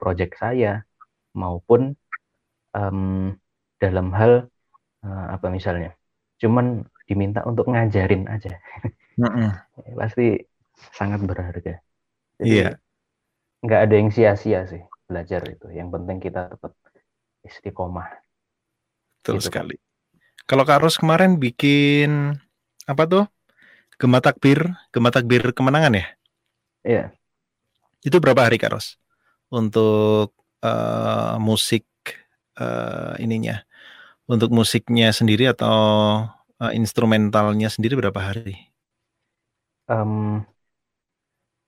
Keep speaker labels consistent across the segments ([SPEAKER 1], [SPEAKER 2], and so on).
[SPEAKER 1] proyek saya maupun um, dalam hal uh, apa misalnya cuman diminta untuk ngajarin aja. Mm -mm. pasti sangat berharga. Jadi yeah. nggak ada yang sia-sia sih belajar itu. Yang penting kita tetap istiqomah.
[SPEAKER 2] Betul gitu. sekali. Kalau Kak Ros kemarin bikin apa tuh? Gema Takbir Gema Takbir kemenangan ya?
[SPEAKER 1] Iya.
[SPEAKER 2] Itu berapa hari Kak Ros untuk uh, musik uh, ininya untuk musiknya sendiri atau uh, instrumentalnya sendiri berapa hari?
[SPEAKER 1] Um,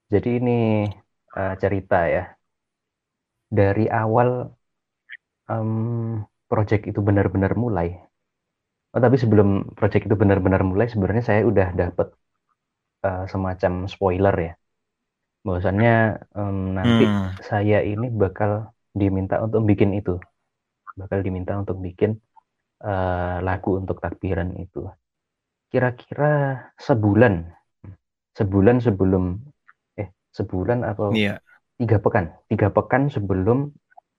[SPEAKER 1] jadi ini uh, cerita ya. Dari awal um, project itu benar-benar mulai. Oh, tapi sebelum project itu benar-benar mulai, sebenarnya saya udah dapet uh, semacam spoiler ya. Bahwasannya um, nanti hmm. saya ini bakal diminta untuk bikin itu, bakal diminta untuk bikin uh, lagu untuk takbiran itu. Kira-kira sebulan, sebulan sebelum, eh sebulan atau yeah. tiga pekan, tiga pekan sebelum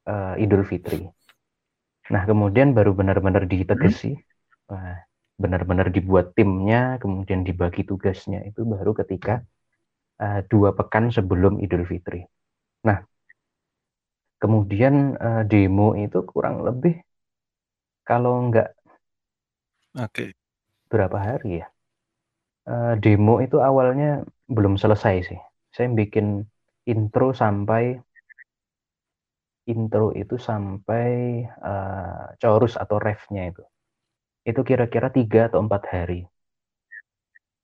[SPEAKER 1] uh, Idul Fitri. Nah kemudian baru benar-benar ditegesi, uh, benar-benar dibuat timnya, kemudian dibagi tugasnya itu baru ketika uh, dua pekan sebelum Idul Fitri. Nah kemudian uh, demo itu kurang lebih kalau enggak
[SPEAKER 2] Oke.
[SPEAKER 1] berapa hari ya? Uh, demo itu awalnya belum selesai sih. Saya bikin intro sampai intro itu sampai uh, chorus atau refnya itu. Itu kira-kira tiga atau empat hari.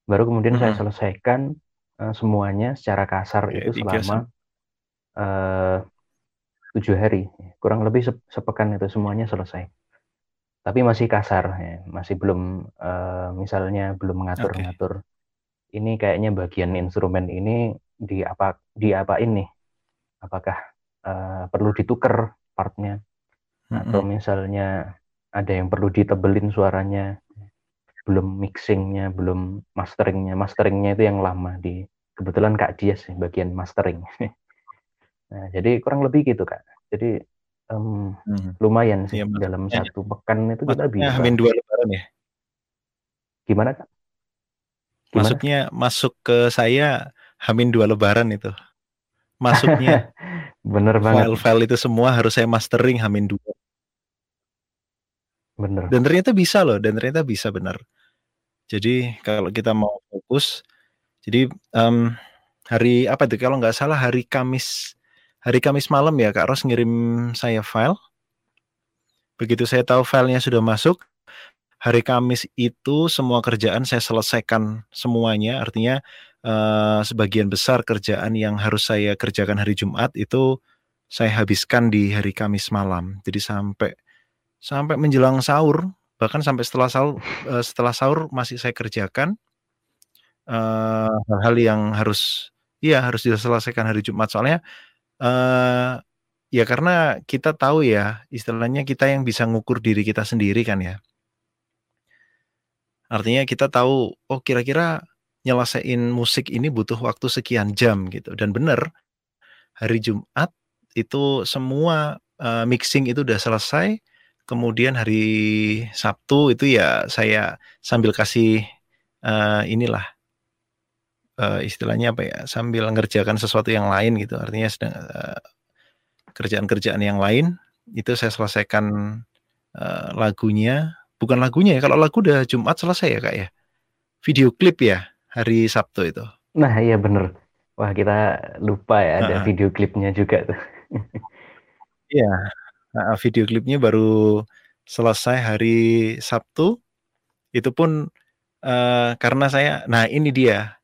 [SPEAKER 1] Baru kemudian saya hmm. selesaikan uh, semuanya secara kasar Oke, itu selama uh, tujuh hari. Kurang lebih sepekan itu semuanya selesai. Tapi masih kasar ya. Masih belum uh, misalnya belum mengatur-ngatur okay. ini kayaknya bagian instrumen ini di apa di apa ini apakah uh, perlu ditukar partnya? Atau misalnya ada yang perlu ditebelin suaranya belum mixingnya belum masteringnya masteringnya itu yang lama di kebetulan kak Dias sih bagian mastering nah jadi kurang lebih gitu kak jadi um, hmm. lumayan sih ya, dalam ya. satu pekan itu kita bisa.
[SPEAKER 2] Hamin dua lebaran ya?
[SPEAKER 1] Gimana kak?
[SPEAKER 2] Gimana? Maksudnya masuk ke saya Hamin dua lebaran itu. Masuknya
[SPEAKER 1] bener banget.
[SPEAKER 2] File-file itu semua harus saya mastering Hamin dua.
[SPEAKER 1] Bener.
[SPEAKER 2] Dan ternyata bisa loh, dan ternyata bisa benar. Jadi kalau kita mau fokus, jadi um, hari apa itu? Kalau nggak salah hari Kamis hari Kamis malam ya Kak Ros ngirim saya file. Begitu saya tahu filenya sudah masuk, hari Kamis itu semua kerjaan saya selesaikan semuanya. Artinya uh, sebagian besar kerjaan yang harus saya kerjakan hari Jumat itu saya habiskan di hari Kamis malam. Jadi sampai sampai menjelang sahur, bahkan sampai setelah sahur uh, setelah sahur masih saya kerjakan eh, hal-hal uh, yang harus iya harus diselesaikan hari Jumat. Soalnya Uh, ya karena kita tahu ya, istilahnya kita yang bisa ngukur diri kita sendiri kan ya. Artinya kita tahu, oh kira-kira nyelesain musik ini butuh waktu sekian jam gitu. Dan benar, hari Jumat itu semua uh, mixing itu udah selesai. Kemudian hari Sabtu itu ya saya sambil kasih uh, inilah uh, istilahnya apa ya sambil ngerjakan sesuatu yang lain gitu. Artinya sedang uh, kerjaan-kerjaan yang lain itu saya selesaikan uh, lagunya. Bukan lagunya ya kalau lagu udah Jumat selesai ya kak ya? Video klip ya hari Sabtu itu.
[SPEAKER 1] Nah iya bener. Wah kita lupa ya ada uh -huh. video klipnya juga tuh.
[SPEAKER 2] Iya nah, video klipnya baru selesai hari Sabtu itu pun uh, karena saya nah ini dia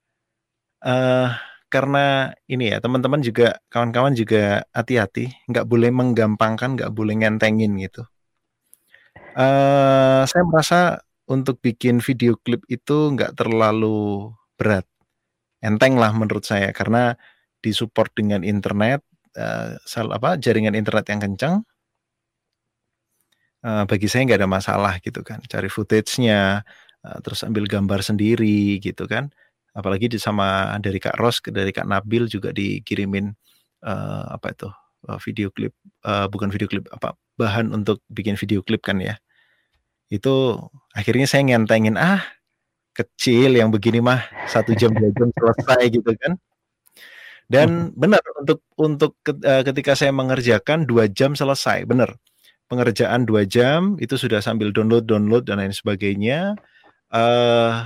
[SPEAKER 2] uh, karena ini ya teman-teman juga kawan-kawan juga hati-hati, nggak boleh menggampangkan, nggak boleh ngentengin gitu. Uh, saya merasa untuk bikin video klip itu nggak terlalu berat, enteng lah menurut saya karena disupport dengan internet, uh, apa jaringan internet yang kencang. Uh, bagi saya nggak ada masalah gitu kan, cari footage-nya, uh, terus ambil gambar sendiri gitu kan apalagi di sama dari Kak Ros dari Kak Nabil juga dikirimin uh, apa itu uh, video klip uh, bukan video klip apa bahan untuk bikin video klip kan ya. Itu akhirnya saya ngentengin ah kecil yang begini mah satu jam dua jam selesai gitu kan. Dan benar untuk untuk ketika saya mengerjakan dua jam selesai, benar. Pengerjaan dua jam itu sudah sambil download download dan lain sebagainya. Uh,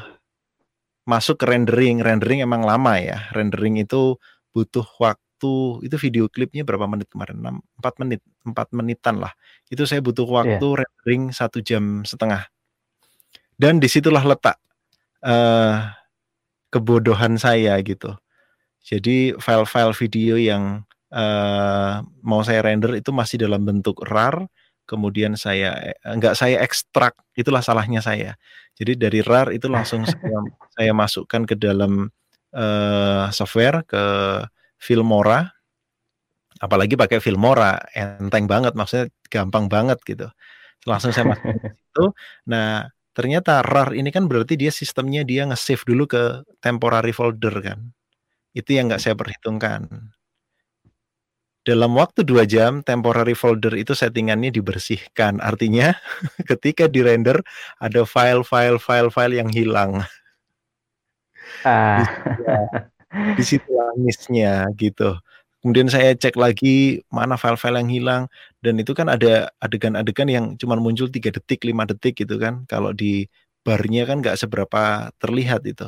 [SPEAKER 2] masuk ke rendering, rendering emang lama ya. Rendering itu butuh waktu. Itu video klipnya berapa menit kemarin? 6, 4 menit, 4 menitan lah. Itu saya butuh iya. waktu yeah. rendering satu jam setengah. Dan di situlah letak uh, kebodohan saya gitu jadi file-file video yang uh, mau saya render itu masih dalam bentuk RAR, kemudian saya enggak eh, saya ekstrak, itulah salahnya saya. Jadi dari RAR itu langsung saya, saya masukkan ke dalam uh, software ke Filmora. Apalagi pakai Filmora, enteng banget maksudnya gampang banget gitu. Langsung saya masukkan ke situ. Nah, ternyata RAR ini kan berarti dia sistemnya dia nge-save dulu ke temporary folder kan. Itu yang nggak saya perhitungkan. Dalam waktu dua jam, temporary folder itu settingannya dibersihkan. Artinya, ketika di render ada file-file file-file yang hilang. Ah. Di situ misnya gitu. Kemudian saya cek lagi mana file-file yang hilang dan itu kan ada adegan-adegan yang cuma muncul tiga detik, lima detik gitu kan. Kalau di barnya kan nggak seberapa terlihat itu.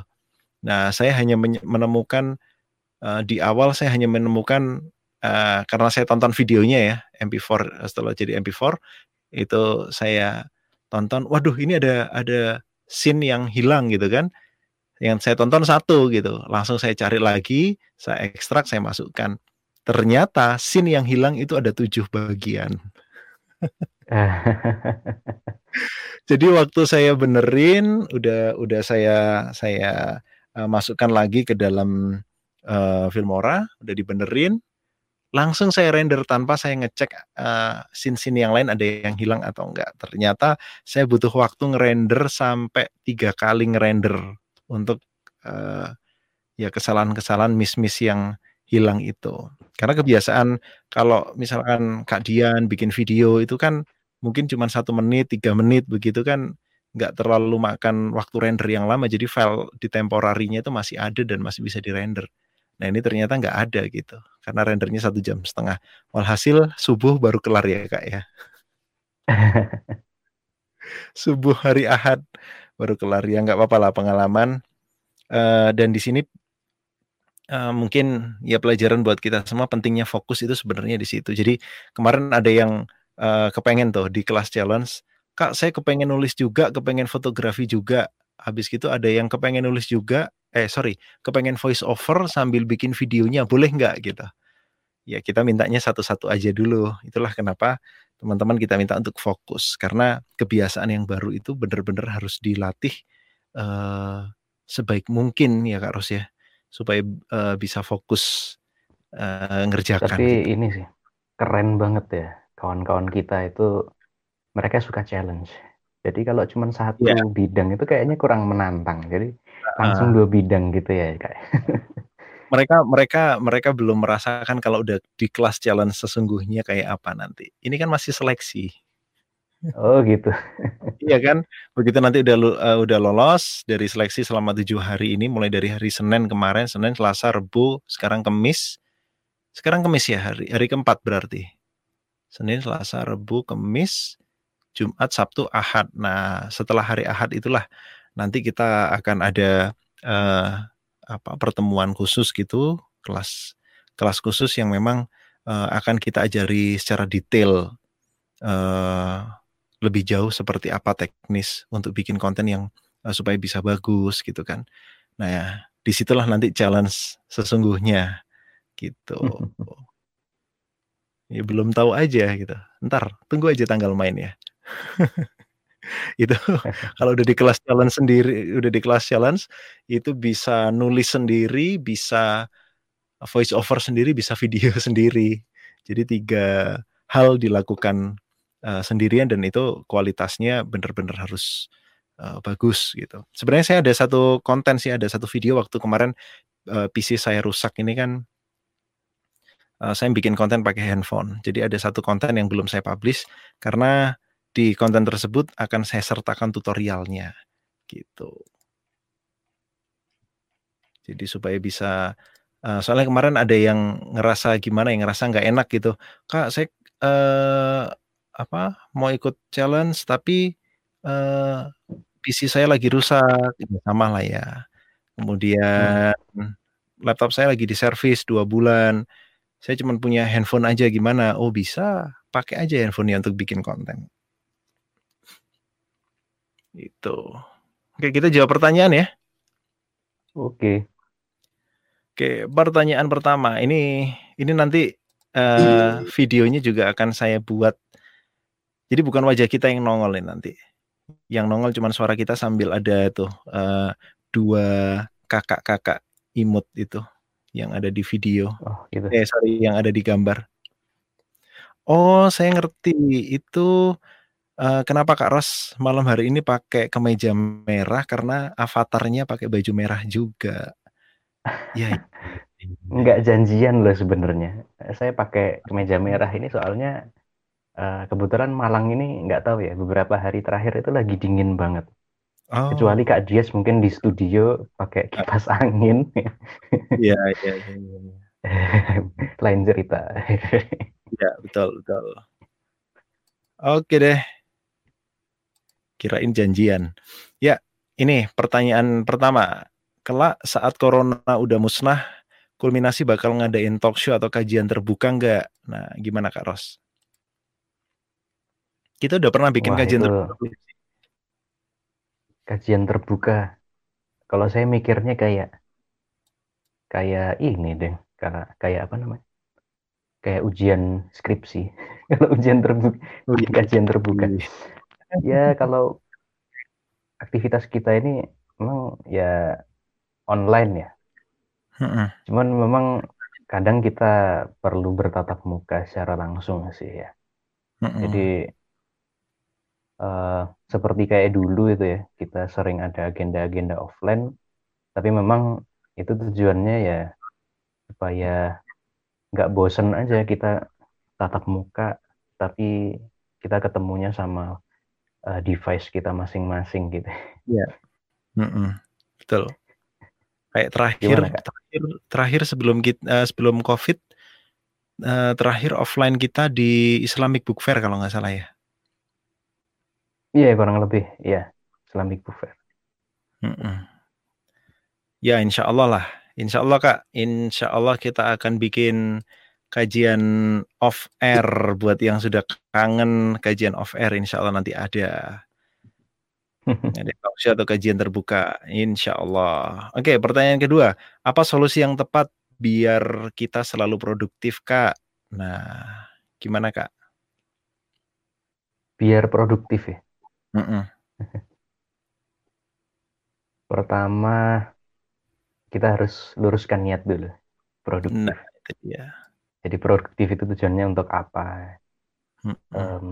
[SPEAKER 2] Nah, saya hanya menemukan uh, di awal saya hanya menemukan uh, karena saya tonton videonya ya MP4 setelah jadi MP4 itu saya tonton waduh ini ada ada scene yang hilang gitu kan. Yang saya tonton satu gitu langsung saya cari lagi saya ekstrak saya masukkan. Ternyata scene yang hilang itu ada tujuh bagian. Jadi waktu saya benerin udah udah saya saya uh, masukkan lagi ke dalam uh, Filmora, udah dibenerin, langsung saya render tanpa saya ngecek uh, scene-scene yang lain ada yang hilang atau enggak. Ternyata saya butuh waktu ngerender sampai tiga kali ngerender untuk uh, ya kesalahan-kesalahan miss-miss yang hilang itu. Karena kebiasaan kalau misalkan Kak Dian bikin video itu kan mungkin cuma satu menit, tiga menit begitu kan nggak terlalu makan waktu render yang lama jadi file di temporarinya itu masih ada dan masih bisa dirender. Nah ini ternyata nggak ada gitu, karena rendernya satu jam setengah. Walhasil subuh baru kelar ya kak ya. subuh hari Ahad baru kelar ya nggak apa-apa lah pengalaman. Uh, dan di sini uh, mungkin ya pelajaran buat kita semua pentingnya fokus itu sebenarnya di situ. Jadi kemarin ada yang uh, kepengen tuh di kelas challenge, kak saya kepengen nulis juga, kepengen fotografi juga. Habis gitu ada yang kepengen nulis juga, eh sorry, kepengen voice over sambil bikin videonya, boleh nggak gitu? Ya kita mintanya satu-satu aja dulu. Itulah kenapa teman-teman kita minta untuk fokus karena kebiasaan yang baru itu benar-benar harus dilatih uh, sebaik mungkin ya Kak Ros ya supaya uh, bisa fokus uh, ngerjakan.
[SPEAKER 1] Tapi gitu. ini sih keren banget ya kawan-kawan kita itu mereka suka challenge. Jadi kalau cuma satu yeah. bidang itu kayaknya kurang menantang. Jadi langsung dua bidang gitu ya kak.
[SPEAKER 2] Mereka mereka mereka belum merasakan kalau udah di kelas challenge sesungguhnya kayak apa nanti. Ini kan masih seleksi.
[SPEAKER 1] Oh gitu.
[SPEAKER 2] Iya kan? Begitu nanti udah uh, udah lolos dari seleksi selama tujuh hari ini mulai dari hari Senin kemarin Senin Selasa Rebu sekarang Kemis. Sekarang Kemis ya hari hari keempat berarti. Senin Selasa Rebu Kemis Jumat Sabtu Ahad nah setelah hari Ahad itulah nanti kita akan ada uh, apa pertemuan khusus gitu, kelas kelas khusus yang memang uh, akan kita ajari secara detail uh, lebih jauh seperti apa teknis untuk bikin konten yang uh, supaya bisa bagus gitu kan. Nah ya di situlah nanti challenge sesungguhnya gitu. ya belum tahu aja gitu. Ntar tunggu aja tanggal main ya. itu kalau udah di kelas challenge sendiri udah di kelas challenge itu bisa nulis sendiri bisa voice over sendiri bisa video sendiri jadi tiga hal dilakukan uh, sendirian dan itu kualitasnya benar-benar harus uh, bagus gitu sebenarnya saya ada satu konten sih ada satu video waktu kemarin uh, eh, PC saya rusak ini kan uh, saya bikin konten pakai handphone. Jadi ada satu konten yang belum saya publish karena di konten tersebut akan saya sertakan tutorialnya gitu. Jadi supaya bisa uh, soalnya kemarin ada yang ngerasa gimana yang ngerasa nggak enak gitu. Kak, saya uh, apa mau ikut challenge tapi uh, PC saya lagi rusak, ya sama lah ya. Kemudian hmm. laptop saya lagi di servis dua bulan. Saya cuma punya handphone aja gimana? Oh bisa, pakai aja handphonenya untuk bikin konten. Itu. Oke, kita jawab pertanyaan ya.
[SPEAKER 1] Oke.
[SPEAKER 2] Oke, pertanyaan pertama. Ini ini nanti uh, videonya juga akan saya buat. Jadi bukan wajah kita yang nongol nih nanti. Yang nongol cuma suara kita sambil ada tuh uh, dua kakak-kakak imut itu yang ada di video.
[SPEAKER 1] Oh, gitu.
[SPEAKER 2] Eh sorry, yang ada di gambar. Oh, saya ngerti. Itu uh, kenapa Kak Ros malam hari ini pakai kemeja merah karena avatarnya pakai baju merah juga.
[SPEAKER 1] Ya, nggak janjian loh sebenarnya. Saya pakai kemeja merah ini soalnya uh, kebetulan Malang ini nggak tahu ya beberapa hari terakhir itu lagi dingin banget. Oh. Kecuali Kak Dias mungkin di studio pakai kipas angin.
[SPEAKER 2] Iya, iya, iya. Ya.
[SPEAKER 1] Lain cerita.
[SPEAKER 2] Iya, betul, betul. Oke deh kirain janjian. Ya, ini pertanyaan pertama. Kelak saat corona udah musnah, kulminasi bakal ngadain talk show atau kajian terbuka nggak? Nah, gimana Kak Ros? Kita udah pernah bikin Wah, kajian terbuka.
[SPEAKER 1] Kajian terbuka. Kalau saya mikirnya kayak kayak ini deh, karena kayak apa namanya? Kayak ujian skripsi. Kalau ujian terbuka, oh, iya. kajian terbuka. Ya kalau aktivitas kita ini memang ya online ya. Cuman memang kadang kita perlu bertatap muka secara langsung sih ya. Jadi uh, seperti kayak dulu itu ya, kita sering ada agenda-agenda offline, tapi memang itu tujuannya ya supaya nggak bosen aja kita tatap muka, tapi kita ketemunya sama uh, device kita masing-masing gitu.
[SPEAKER 2] Iya. Mm -mm. Betul. Kayak terakhir Gimana, terakhir terakhir sebelum kita uh, sebelum Covid uh, terakhir offline kita di Islamic Book Fair kalau nggak salah ya.
[SPEAKER 1] Iya, kurang lebih, ya Islamic Book Fair.
[SPEAKER 2] Mm -mm. Ya, insya Allah lah. Insya Allah Kak, insya Allah kita akan bikin kajian off air buat yang sudah kangen kajian off air insya Allah nanti ada. Ada talkshow atau kajian terbuka insya Allah. Oke pertanyaan kedua. Apa solusi yang tepat biar kita selalu produktif kak? Nah gimana kak?
[SPEAKER 1] Biar produktif ya?
[SPEAKER 2] Mm -mm.
[SPEAKER 1] pertama kita harus luruskan niat dulu. Produktif. Nah itu dia jadi produktif itu tujuannya untuk apa hmm. um,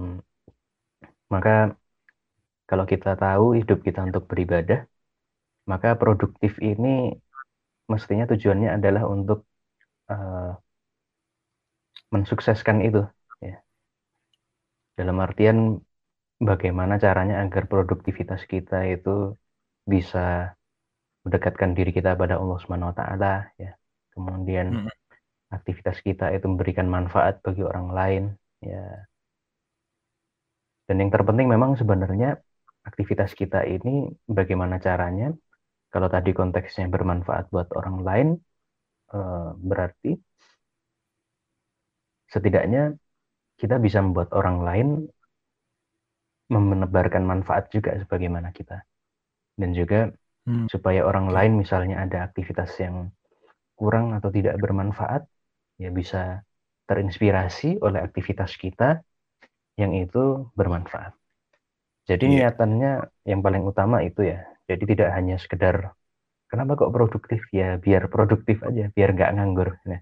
[SPEAKER 1] maka kalau kita tahu hidup kita untuk beribadah maka produktif ini mestinya tujuannya adalah untuk uh, mensukseskan itu ya dalam artian bagaimana caranya agar produktivitas kita itu bisa mendekatkan diri kita pada Allah Subhanahu wa taala ya. Kemudian hmm aktivitas kita itu memberikan manfaat bagi orang lain ya dan yang terpenting memang sebenarnya aktivitas kita ini bagaimana caranya kalau tadi konteksnya bermanfaat buat orang lain eh, berarti setidaknya kita bisa membuat orang lain menebarkan manfaat juga sebagaimana kita dan juga hmm. supaya orang lain misalnya ada aktivitas yang kurang atau tidak bermanfaat ya bisa terinspirasi oleh aktivitas kita yang itu bermanfaat. Jadi yeah. niatannya yang paling utama itu ya. Jadi tidak hanya sekedar kenapa kok produktif ya biar produktif aja biar nggak nganggur. Nah,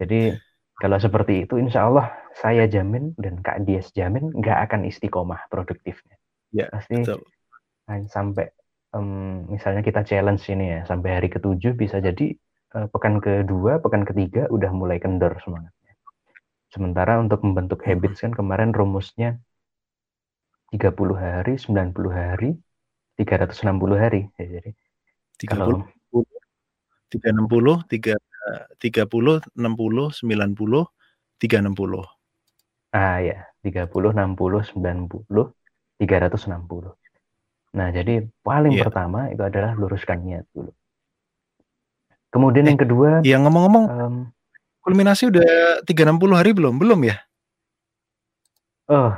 [SPEAKER 1] jadi kalau seperti itu insya Allah saya jamin dan Kak Dias jamin nggak akan istiqomah produktifnya.
[SPEAKER 2] Ya,
[SPEAKER 1] Pasti betul. sampai um, misalnya kita challenge ini ya sampai hari ketujuh bisa jadi pekan kedua, pekan ketiga udah mulai kendor semangatnya. Sementara untuk membentuk
[SPEAKER 2] Mhm.
[SPEAKER 1] habits kan kemarin rumusnya 30 hari, 90 hari, 360 hari. Ya, jadi
[SPEAKER 2] 30,
[SPEAKER 1] kalau
[SPEAKER 2] 360, 3 30, 60, 90, 360.
[SPEAKER 1] Ah, ya, 30, 60, 90, 360. Nah, jadi paling
[SPEAKER 2] Iya.
[SPEAKER 1] pertama itu adalah luruskan niat dulu. Kemudian
[SPEAKER 2] Eh,
[SPEAKER 1] yang kedua,
[SPEAKER 2] Iya ngomong-ngomong,
[SPEAKER 1] em,
[SPEAKER 2] kulminasi udah 360 hari belum? Belum ya?
[SPEAKER 1] oh,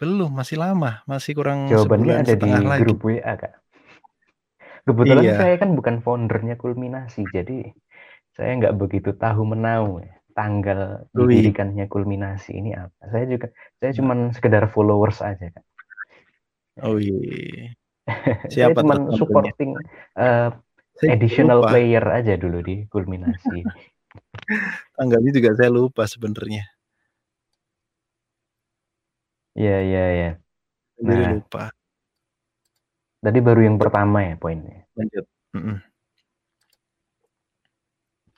[SPEAKER 2] Belum, masih lama, masih kurang
[SPEAKER 1] jawabannya
[SPEAKER 2] sebulan
[SPEAKER 1] ada di
[SPEAKER 2] lagi.
[SPEAKER 1] grup WA, Kak. Kebetulan
[SPEAKER 2] Iya.
[SPEAKER 1] saya kan bukan foundernya Kulminasi, jadi saya nggak begitu tahu menau ya, tanggal
[SPEAKER 2] iya.
[SPEAKER 1] didirikannya Kulminasi ini apa. Saya juga, saya
[SPEAKER 2] Nah.
[SPEAKER 1] cuman sekedar followers aja, Kak.
[SPEAKER 2] Oh iya.
[SPEAKER 1] Saya
[SPEAKER 2] Siapa tuh
[SPEAKER 1] cuman
[SPEAKER 2] foundernya?
[SPEAKER 1] supporting eh,
[SPEAKER 2] Saya juga
[SPEAKER 1] additional
[SPEAKER 2] lupa.
[SPEAKER 1] player aja dulu di Kulminasi.
[SPEAKER 2] Tanggalnya juga saya lupa sebenarnya.
[SPEAKER 1] Iya, iya, iya.
[SPEAKER 2] Jadi
[SPEAKER 1] Nah.
[SPEAKER 2] lupa.
[SPEAKER 1] Tadi baru yang pertama ya poinnya.
[SPEAKER 2] Lanjut. Mm-mm.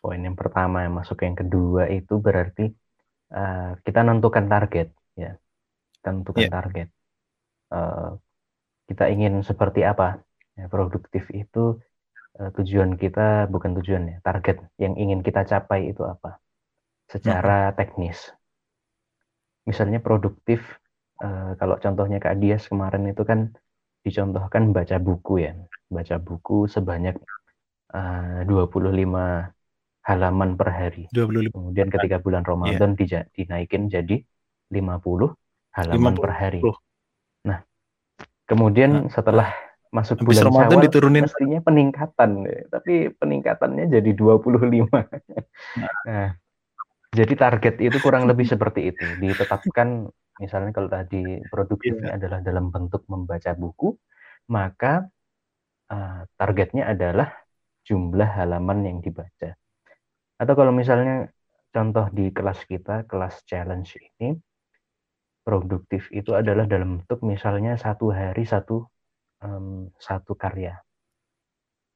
[SPEAKER 1] Poin yang pertama yang masuk yang kedua itu berarti eh, kita nentukan target ya. Kita nentukan
[SPEAKER 2] Iya.
[SPEAKER 1] target. Eh, kita ingin seperti apa? Ya, produktif itu eh, tujuan kita bukan tujuan ya, target yang ingin kita capai itu apa? Secara teknis. Misalnya produktif eh, kalau contohnya Kak Dias kemarin itu kan dicontohkan baca buku ya. Baca buku sebanyak eh, 25 halaman per hari.
[SPEAKER 2] 25
[SPEAKER 1] Kemudian ketika
[SPEAKER 2] Iya.
[SPEAKER 1] bulan Ramadan dija- dinaikin jadi 50 halaman per hari.
[SPEAKER 2] 50.
[SPEAKER 1] Kemudian
[SPEAKER 2] Nah,
[SPEAKER 1] setelah masuk
[SPEAKER 2] Habis
[SPEAKER 1] bulan
[SPEAKER 2] Ramadan
[SPEAKER 1] Syawal
[SPEAKER 2] diturunin
[SPEAKER 1] mestinya peningkatan, ya. tapi peningkatannya jadi 25.
[SPEAKER 2] Nah.
[SPEAKER 1] Nah, jadi target itu kurang lebih seperti itu. Ditetapkan misalnya kalau tadi produktifnya adalah dalam bentuk membaca buku, maka eh, targetnya adalah jumlah halaman yang dibaca. Atau kalau misalnya contoh di kelas kita, kelas challenge ini, produktif itu adalah dalam bentuk misalnya satu hari satu em, satu karya.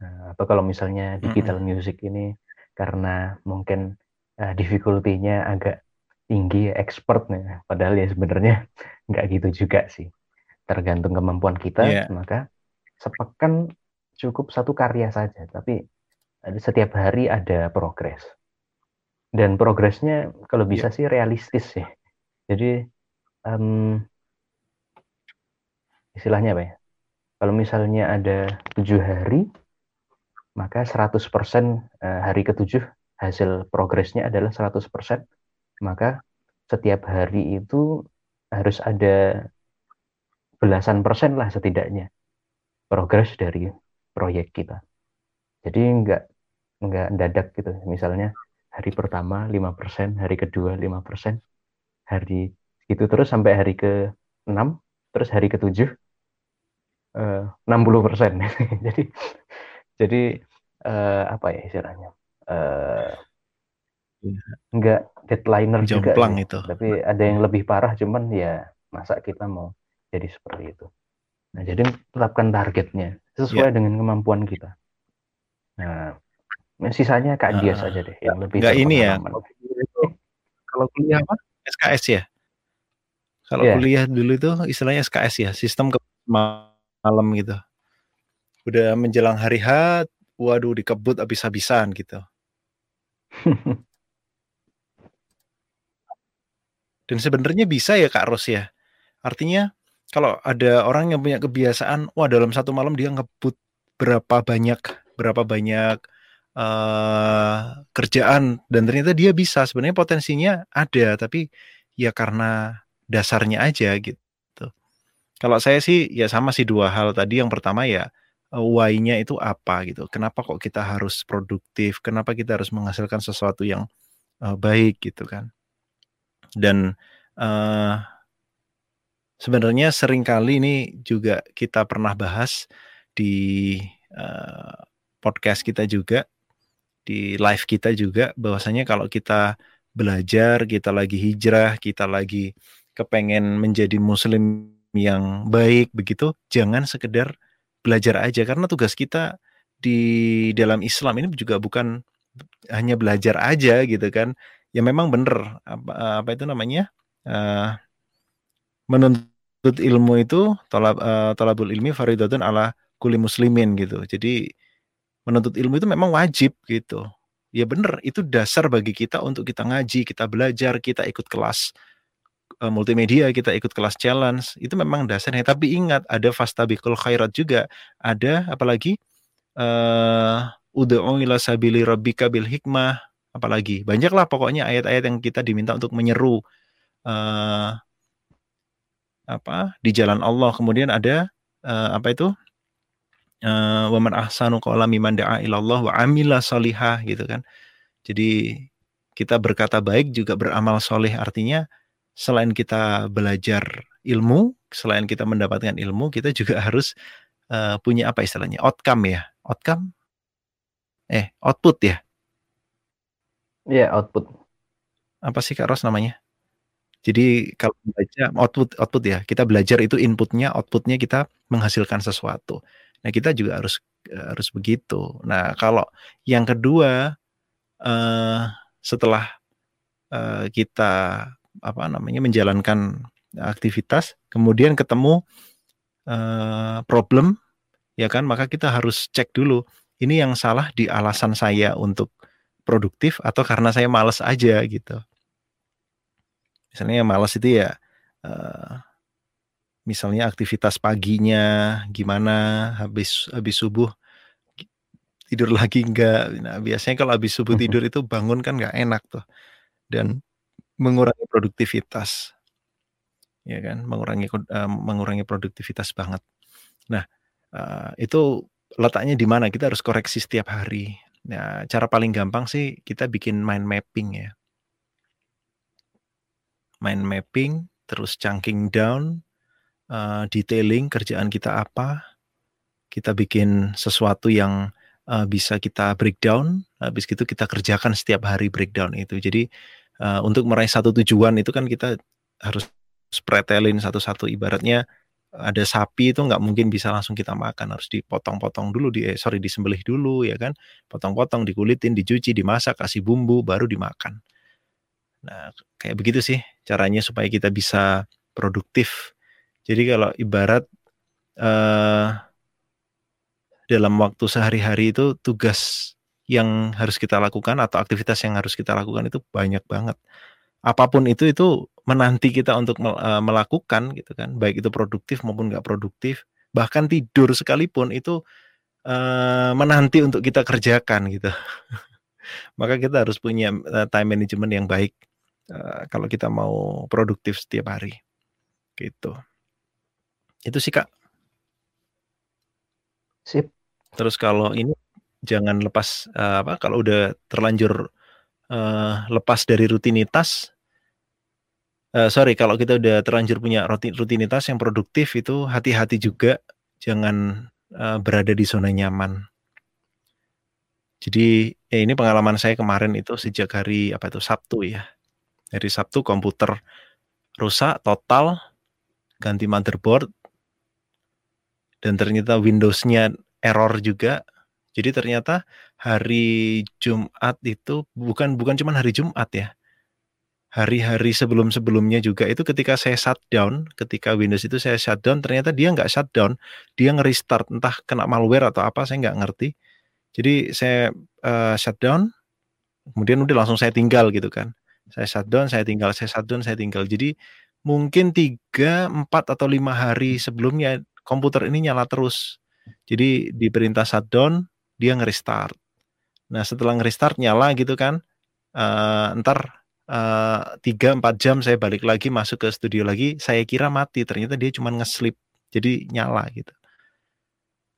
[SPEAKER 1] Nah, atau kalau misalnya digital music ini karena mungkin eh, difficulty-nya agak tinggi, expert nih, padahal ya sebenarnya nggak gitu juga sih. Tergantung kemampuan kita,
[SPEAKER 2] Iya.
[SPEAKER 1] maka sepekan cukup satu karya saja, tapi ada- setiap hari ada progres. Dan progresnya kalau bisa sih realistis ya. Jadi em, istilahnya apa ya? Kalau misalnya ada tujuh hari, maka 100% eh, hari ketujuh hasil progresnya adalah 100%, maka setiap hari itu harus ada belasan persen lah setidaknya progres dari proyek kita. Jadi nggak nggak dadak gitu. Misalnya hari pertama 5%, hari kedua 5%, hari itu terus sampai hari ke-6, terus hari ke-7 eh, 60%. jadi jadi eh, apa ya istilahnya? Eh,
[SPEAKER 2] Iya.
[SPEAKER 1] nggak deadlineer juga
[SPEAKER 2] Jomplang
[SPEAKER 1] sih.
[SPEAKER 2] itu.
[SPEAKER 1] Tapi ada yang lebih parah cuman ya masa kita mau jadi seperti itu. Nah, jadi tetapkan targetnya sesuai dengan kemampuan kita. Nah, sisanya Kak Dias
[SPEAKER 2] Ah,
[SPEAKER 1] aja deh yang lebih
[SPEAKER 2] Nggak ini ya. kalau kuliah apa? SKS ya. Kalau
[SPEAKER 1] Iya.
[SPEAKER 2] kuliah dulu itu istilahnya SKS ya, sistem ke malam gitu. Udah menjelang hari H, waduh dikebut habis-habisan gitu. Dan sebenarnya bisa ya Kak Ros ya. Artinya kalau ada orang yang punya kebiasaan, wah dalam satu malam dia ngebut berapa banyak berapa banyak eh kerjaan dan ternyata dia bisa sebenarnya potensinya ada tapi ya karena dasarnya aja gitu. Kalau saya sih ya sama sih dua hal tadi yang pertama ya eh, why-nya itu apa gitu. Kenapa kok kita harus produktif? Kenapa kita harus menghasilkan sesuatu yang eh, baik gitu kan? Dan eh sebenarnya sering kali ini juga kita pernah bahas di eh, podcast kita juga di live kita juga bahwasanya kalau kita belajar, kita lagi hijrah, kita lagi kepengen menjadi muslim yang baik begitu, jangan sekedar belajar aja karena tugas kita di dalam Islam ini juga bukan hanya belajar aja gitu kan. Ya memang bener apa, apa itu namanya? Uh, menuntut ilmu itu tolab uh, tolabul ilmi faridatun ala kuli muslimin gitu. Jadi menuntut ilmu itu memang wajib gitu. Ya bener, itu dasar bagi kita untuk kita ngaji, kita belajar, kita ikut kelas uh, multimedia, kita ikut kelas challenge, itu memang dasarnya. Tapi ingat, ada fastabikul khairat juga. Ada apalagi uh, ud'u ila sabili rabbika bil hikmah, apalagi banyaklah pokoknya ayat-ayat yang kita diminta untuk menyeru uh, apa di jalan Allah. Kemudian ada uh, apa itu? Wa man ahsanu qawla mimman da'a ilallah wa amila salihah gitu kan. Jadi kita berkata baik juga beramal soleh artinya selain kita belajar ilmu, selain kita mendapatkan ilmu, kita juga harus uh, punya apa istilahnya outcome ya, outcome Eh, output ya?
[SPEAKER 1] Iya, yeah, output.
[SPEAKER 2] Apa sih Kak Ros namanya? Jadi kalau baca output output ya, kita belajar itu inputnya, outputnya kita menghasilkan sesuatu. Nah kita juga harus harus begitu. Nah kalau yang kedua uh, setelah uh, kita apa namanya menjalankan aktivitas, kemudian ketemu uh, problem, ya kan, maka kita harus cek dulu ini yang salah di alasan saya untuk produktif atau karena saya males aja gitu. Misalnya males itu ya uh, misalnya aktivitas paginya gimana habis habis subuh tidur lagi enggak. Nah, biasanya kalau habis subuh mhm. tidur itu bangun kan nggak enak tuh. Dan mengurangi produktivitas. Ya kan, mengurangi uh, mengurangi produktivitas banget. Nah, uh, itu letaknya di mana kita harus koreksi setiap hari. Nah, cara paling gampang sih kita bikin mind mapping ya. Mind mapping, terus chunking down, uh, detailing kerjaan kita apa. Kita bikin sesuatu yang uh, bisa kita breakdown. Habis itu kita kerjakan setiap hari breakdown itu. Jadi uh, untuk meraih satu tujuan itu kan kita harus pretelin satu-satu. Ibaratnya ada sapi itu nggak mungkin bisa langsung kita makan. Harus dipotong-potong dulu di eh, sorry disembelih dulu ya kan? Potong-potong dikulitin dicuci dimasak kasih bumbu baru dimakan. Nah kayak begitu sih caranya supaya kita bisa produktif. Jadi kalau ibarat eh, dalam waktu sehari-hari itu tugas yang harus kita lakukan atau aktivitas yang harus kita lakukan itu banyak banget. Apa pun itu itu menanti kita untuk uh, melakukan gitu kan baik itu produktif maupun nggak produktif bahkan tidur sekalipun itu uh, menanti untuk kita kerjakan gitu. Maka kita harus punya uh, time management yang baik uh, kalau kita mau produktif setiap hari. Gitu. Itu sih kak.
[SPEAKER 1] Sip.
[SPEAKER 2] Terus kalau ini jangan lepas uh, apa kalau udah terlanjur uh, lepas dari rutinitas uh, sorry kalau kita udah terlanjur punya rutinitas yang produktif itu hati-hati juga jangan uh, berada di zona nyaman. Jadi ya ini pengalaman saya kemarin itu sejak hari apa itu Sabtu ya. Hari Sabtu komputer rusak total, ganti motherboard, dan ternyata Windows-nya error juga. Jadi ternyata hari Jumat itu bukan bukan cuma hari Jumat ya hari-hari sebelum-sebelumnya juga itu ketika saya shutdown, ketika Windows itu saya shutdown, ternyata dia nggak shutdown, dia nge-restart, entah kena malware atau apa, saya nggak ngerti. Jadi saya uh, shutdown, kemudian udah langsung saya tinggal gitu kan. Saya shutdown, saya tinggal, saya shutdown, saya tinggal. Jadi mungkin tiga, empat atau lima hari sebelumnya komputer ini nyala terus. Jadi di perintah shutdown, dia nge-restart. Nah setelah nge-restart nyala gitu kan, uh, ntar Eh, tiga empat jam saya balik lagi masuk ke studio lagi saya kira mati. Ternyata dia cuma ngeslip jadi nyala gitu.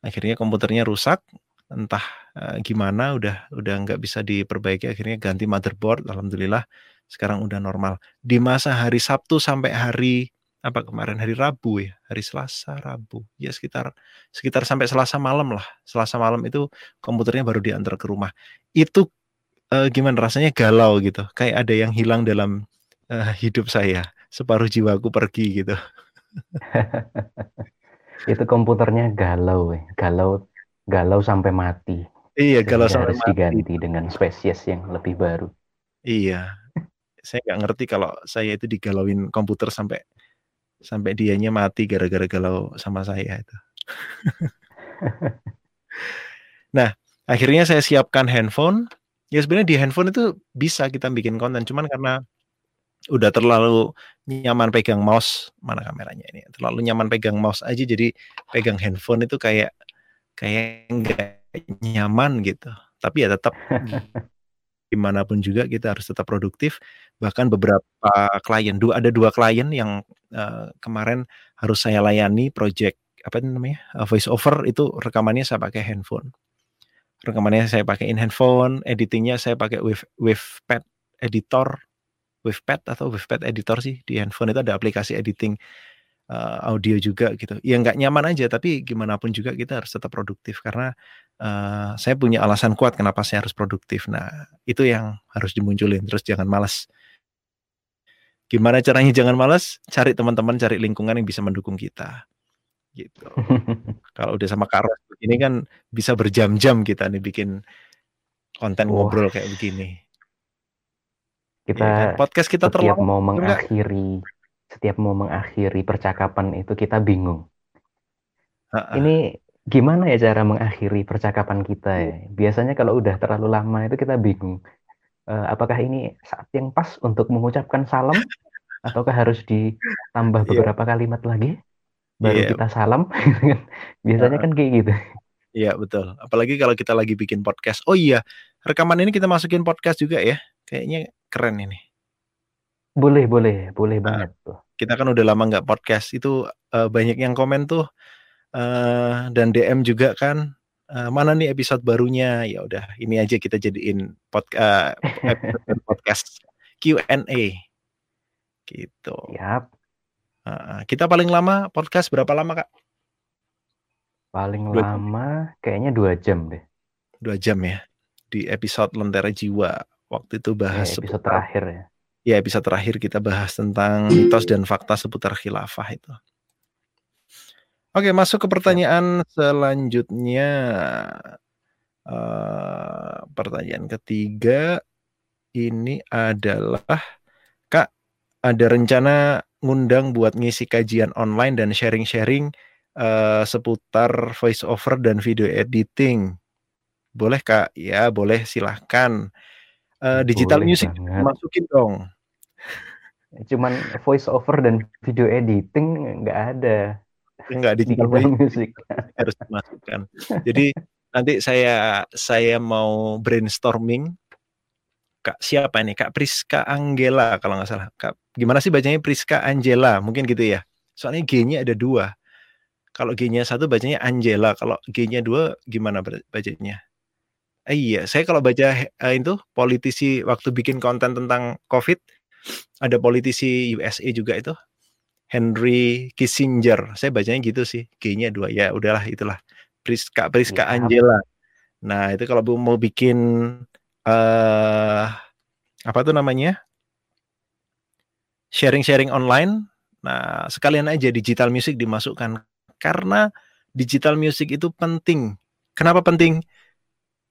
[SPEAKER 2] Akhirnya komputernya rusak entah uh, gimana udah udah nggak bisa diperbaiki akhirnya ganti motherboard alhamdulillah sekarang udah normal. Di masa hari Sabtu sampai hari apa kemarin hari Rabu ya hari Selasa Rabu ya sekitar sekitar sampai Selasa malam lah Selasa malam itu komputernya baru diantar ke rumah itu uh, gimana rasanya galau gitu, kayak ada yang hilang dalam, uh, hidup saya, separuh jiwaku pergi gitu.
[SPEAKER 1] Itu komputernya galau galau galau sampai mati.
[SPEAKER 2] Iya,
[SPEAKER 1] Sehingga
[SPEAKER 2] sampai
[SPEAKER 1] harus
[SPEAKER 2] mati.
[SPEAKER 1] diganti dengan spesies yang lebih baru.
[SPEAKER 2] Iya. Saya nggak ngerti kalau saya itu digalauin komputer sampai sampai dianya mati gara-gara galau sama saya itu. Nah, akhirnya saya siapkan handphone. Ya sebenarnya di handphone itu bisa kita bikin konten, cuman karena udah terlalu nyaman pegang mouse, mana kameranya ini? Terlalu nyaman pegang mouse aja jadi pegang handphone itu kayak kayak nggak nyaman gitu. Tapi ya tetap gimana pun juga kita harus tetap produktif. Bahkan beberapa klien, dua ada dua klien yang uh, kemarin harus saya layani project apa namanya uh, voice over itu rekamannya saya pakai handphone. Rekamannya saya pakaiin handphone, editingnya saya pakai wave wavepad editor, wavepad atau wavepad editor sih di handphone itu ada aplikasi editing uh, audio juga gitu. Ya nggak nyaman aja, tapi gimana pun juga kita harus tetap produktif karena uh, saya punya alasan kuat kenapa saya harus produktif. Nah itu yang harus dimunculin. Terus jangan malas. Gimana caranya jangan malas? Cari teman-teman, cari lingkungan yang bisa mendukung kita gitu. Kalau udah sama Kak Ros ini kan bisa berjam-jam kita nih bikin konten
[SPEAKER 1] Wah.
[SPEAKER 2] ngobrol kayak begini.
[SPEAKER 1] Kita
[SPEAKER 2] Iya kan? podcast kita
[SPEAKER 1] setiap
[SPEAKER 2] terlalu
[SPEAKER 1] mau
[SPEAKER 2] enggak
[SPEAKER 1] mengakhiri setiap mau mengakhiri percakapan itu kita bingung.
[SPEAKER 2] Heeh.
[SPEAKER 1] Ini gimana ya cara mengakhiri percakapan kita ya? Biasanya kalau udah terlalu lama itu kita bingung. Eh, apakah ini saat yang pas untuk mengucapkan salam ataukah harus ditambah
[SPEAKER 2] Iya.
[SPEAKER 1] beberapa kalimat lagi baru
[SPEAKER 2] Iya.
[SPEAKER 1] kita salam? Biasanya
[SPEAKER 2] Heeh.
[SPEAKER 1] kan kayak gitu.
[SPEAKER 2] Iya betul. Apalagi kalau kita lagi bikin podcast. Oh iya, rekaman ini kita masukin podcast juga ya. Kayaknya keren ini.
[SPEAKER 1] Boleh, boleh, boleh
[SPEAKER 2] Nah,
[SPEAKER 1] banget tuh.
[SPEAKER 2] kita kan udah lama nggak podcast. Itu eh, banyak yang komen tuh eh, dan DM juga kan. Eh, mana nih episode barunya? Ya udah, ini aja kita jadiin podcast episode podcast Q&A gitu.
[SPEAKER 1] Siap.
[SPEAKER 2] Heeh. kita paling lama podcast berapa lama kak?
[SPEAKER 1] Paling
[SPEAKER 2] Dua jam.
[SPEAKER 1] lama kayaknya dua jam deh.
[SPEAKER 2] Dua jam ya. Di episode Lentera Jiwa waktu itu
[SPEAKER 1] Ya,
[SPEAKER 2] bahas
[SPEAKER 1] episode
[SPEAKER 2] seputar
[SPEAKER 1] terakhir ya.
[SPEAKER 2] ya episode terakhir kita bahas tentang mitos dan fakta seputar khilafah itu. Oke, masuk ke pertanyaan selanjutnya. Eh, pertanyaan ketiga ini adalah Kak, ada rencana ngundang buat ngisi kajian online dan sharing-sharing eh, seputar voice over dan video editing. Boleh Kak? Ya, boleh silahkan. Eh, digital
[SPEAKER 1] Boleh
[SPEAKER 2] music
[SPEAKER 1] banget.
[SPEAKER 2] masukin dong.
[SPEAKER 1] Cuman voice over dan video editing nggak ada
[SPEAKER 2] Enggak
[SPEAKER 1] di
[SPEAKER 2] digital
[SPEAKER 1] digital
[SPEAKER 2] music
[SPEAKER 1] music.
[SPEAKER 2] harus dimasukkan. Jadi nanti saya saya mau brainstorming Kak siapa nih? Kak Priska Angela kalau nggak salah. Kak gimana sih bacanya Priska Angela? Mungkin gitu ya. Soalnya G-nya ada dua. Kalau G-nya satu bacanya Angela. Kalau G-nya dua gimana bacanya? Eh, iya, saya kalau baca eh, itu politisi waktu bikin konten tentang COVID ada politisi USA juga itu Henry Kissinger. Saya bacanya gitu sih. G-nya dua. Ya udahlah itulah. Priska Priska
[SPEAKER 1] Siap.
[SPEAKER 2] Angela. Nah, itu kalau mau bikin eh apa tuh namanya? Sharing-sharing online. Nah, sekalian aja digital music dimasukkan karena digital music itu penting. Kenapa penting?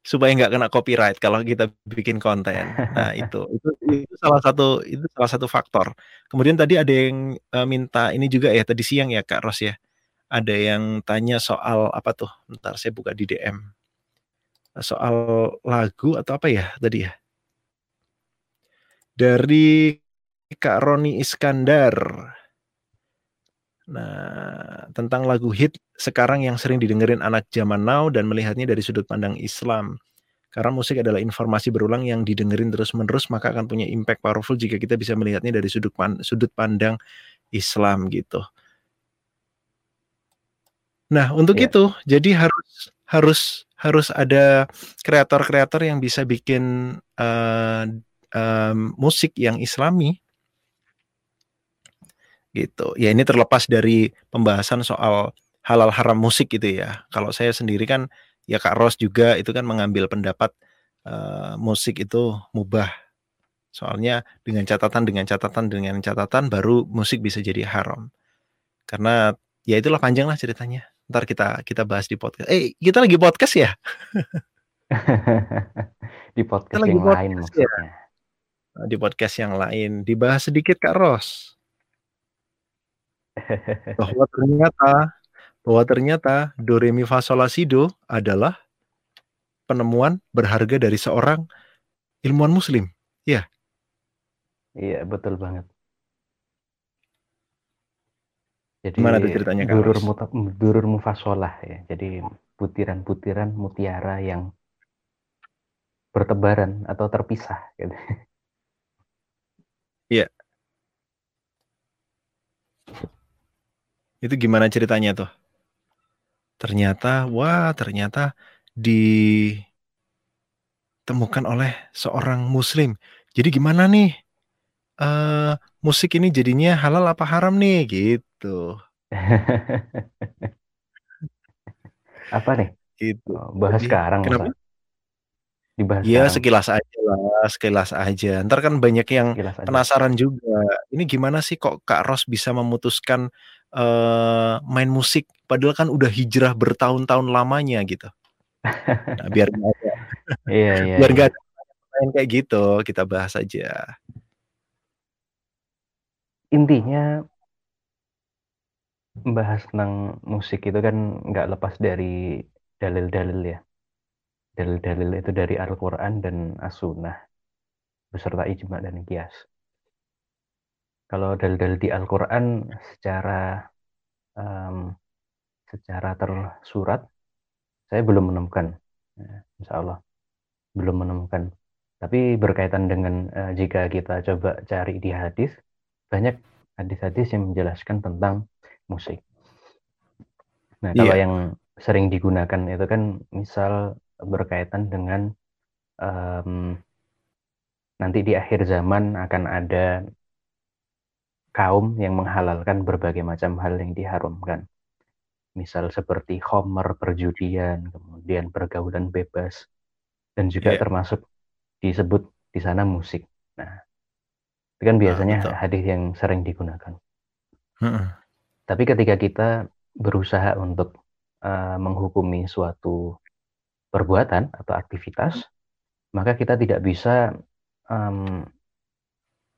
[SPEAKER 2] Supaya nggak kena copyright kalau kita bikin konten. Nah, itu itu itu salah satu itu salah satu faktor. Kemudian tadi ada yang eh, minta ini juga ya tadi siang ya Kak Ros ya. Ada yang tanya soal apa tuh? Ntar saya buka di DM. Soal lagu atau apa ya tadi ya? Dari Kak Roni Iskandar. Nah, tentang lagu hit sekarang yang sering didengerin anak zaman now dan melihatnya dari sudut pandang Islam. Karena musik adalah informasi berulang yang didengerin terus-menerus, maka akan punya impact powerful jika kita bisa melihatnya dari sudut pan- sudut pandang Islam gitu. Nah, untuk
[SPEAKER 1] Ya.
[SPEAKER 2] itu, jadi harus harus harus ada kreator-kreator yang bisa bikin eh, em, musik yang Islami gitu. Ya ini terlepas dari pembahasan soal halal haram musik gitu ya. Kalau saya sendiri kan ya Kak Ros juga itu kan mengambil pendapat eh, musik itu mubah. Soalnya dengan catatan dengan catatan dengan catatan baru musik bisa jadi haram. Karena ya itulah panjang lah ceritanya. Ntar kita kita bahas di podcast. Eh kita lagi podcast ya?
[SPEAKER 1] Di
[SPEAKER 2] Kita
[SPEAKER 1] podcast
[SPEAKER 2] lagi
[SPEAKER 1] yang lain
[SPEAKER 2] podcast ya?
[SPEAKER 1] maksudnya.
[SPEAKER 2] Di podcast yang lain, dibahas sedikit Kak Ros. Bahwa ternyata bahwa ternyata do re mi fa sol la si do adalah penemuan berharga dari seorang ilmuwan muslim. Iya.
[SPEAKER 1] Iya, betul banget. Jadi
[SPEAKER 2] Gimana tuh ceritanya
[SPEAKER 1] durur, muta, durur mufasolah ya. Jadi butiran-butiran mutiara yang bertebaran atau terpisah gitu.
[SPEAKER 2] Iya. Itu gimana ceritanya tuh? Ternyata, wah ternyata ditemukan oleh seorang muslim. Jadi gimana nih? Uh, musik ini jadinya halal apa haram nih gitu.
[SPEAKER 1] apa nih?
[SPEAKER 2] Gitu.
[SPEAKER 1] Oh, bahas
[SPEAKER 2] Jadi,
[SPEAKER 1] sekarang
[SPEAKER 2] kenapa?
[SPEAKER 1] Masa? Dibahas
[SPEAKER 2] Iya sekilas aja lah, sekilas aja. Ntar kan banyak yang penasaran juga. Ini gimana sih kok Kak Ros bisa memutuskan uh, main musik, padahal kan udah hijrah bertahun-tahun lamanya gitu. Nah, biar nggak ada,
[SPEAKER 1] iya, iya,
[SPEAKER 2] biar
[SPEAKER 1] iya.
[SPEAKER 2] nggak ada main kayak gitu, kita bahas aja.
[SPEAKER 1] Intinya membahas tentang musik itu kan nggak lepas dari dalil-dalil ya. Dalil-dalil itu dari Al-Quran dan As-Sunnah beserta ijma dan kias. Kalau dalil-dalil di Al-Quran secara um, secara tersurat saya belum menemukan, ya, Insya Allah belum menemukan. Tapi berkaitan dengan uh, jika kita coba cari di hadis, banyak hadis-hadis yang menjelaskan tentang musik. Nah, kalau yeah. yang sering digunakan itu kan misal berkaitan dengan um, nanti di akhir zaman akan ada kaum yang menghalalkan berbagai macam hal yang diharamkan. Misal seperti homer, perjudian, kemudian pergaulan bebas, dan juga yeah. termasuk disebut di sana musik. Nah, itu kan biasanya nah, hadis yang sering digunakan.
[SPEAKER 2] Hmm.
[SPEAKER 1] Tapi ketika kita berusaha untuk uh, menghukumi suatu perbuatan atau aktivitas, maka kita tidak bisa um,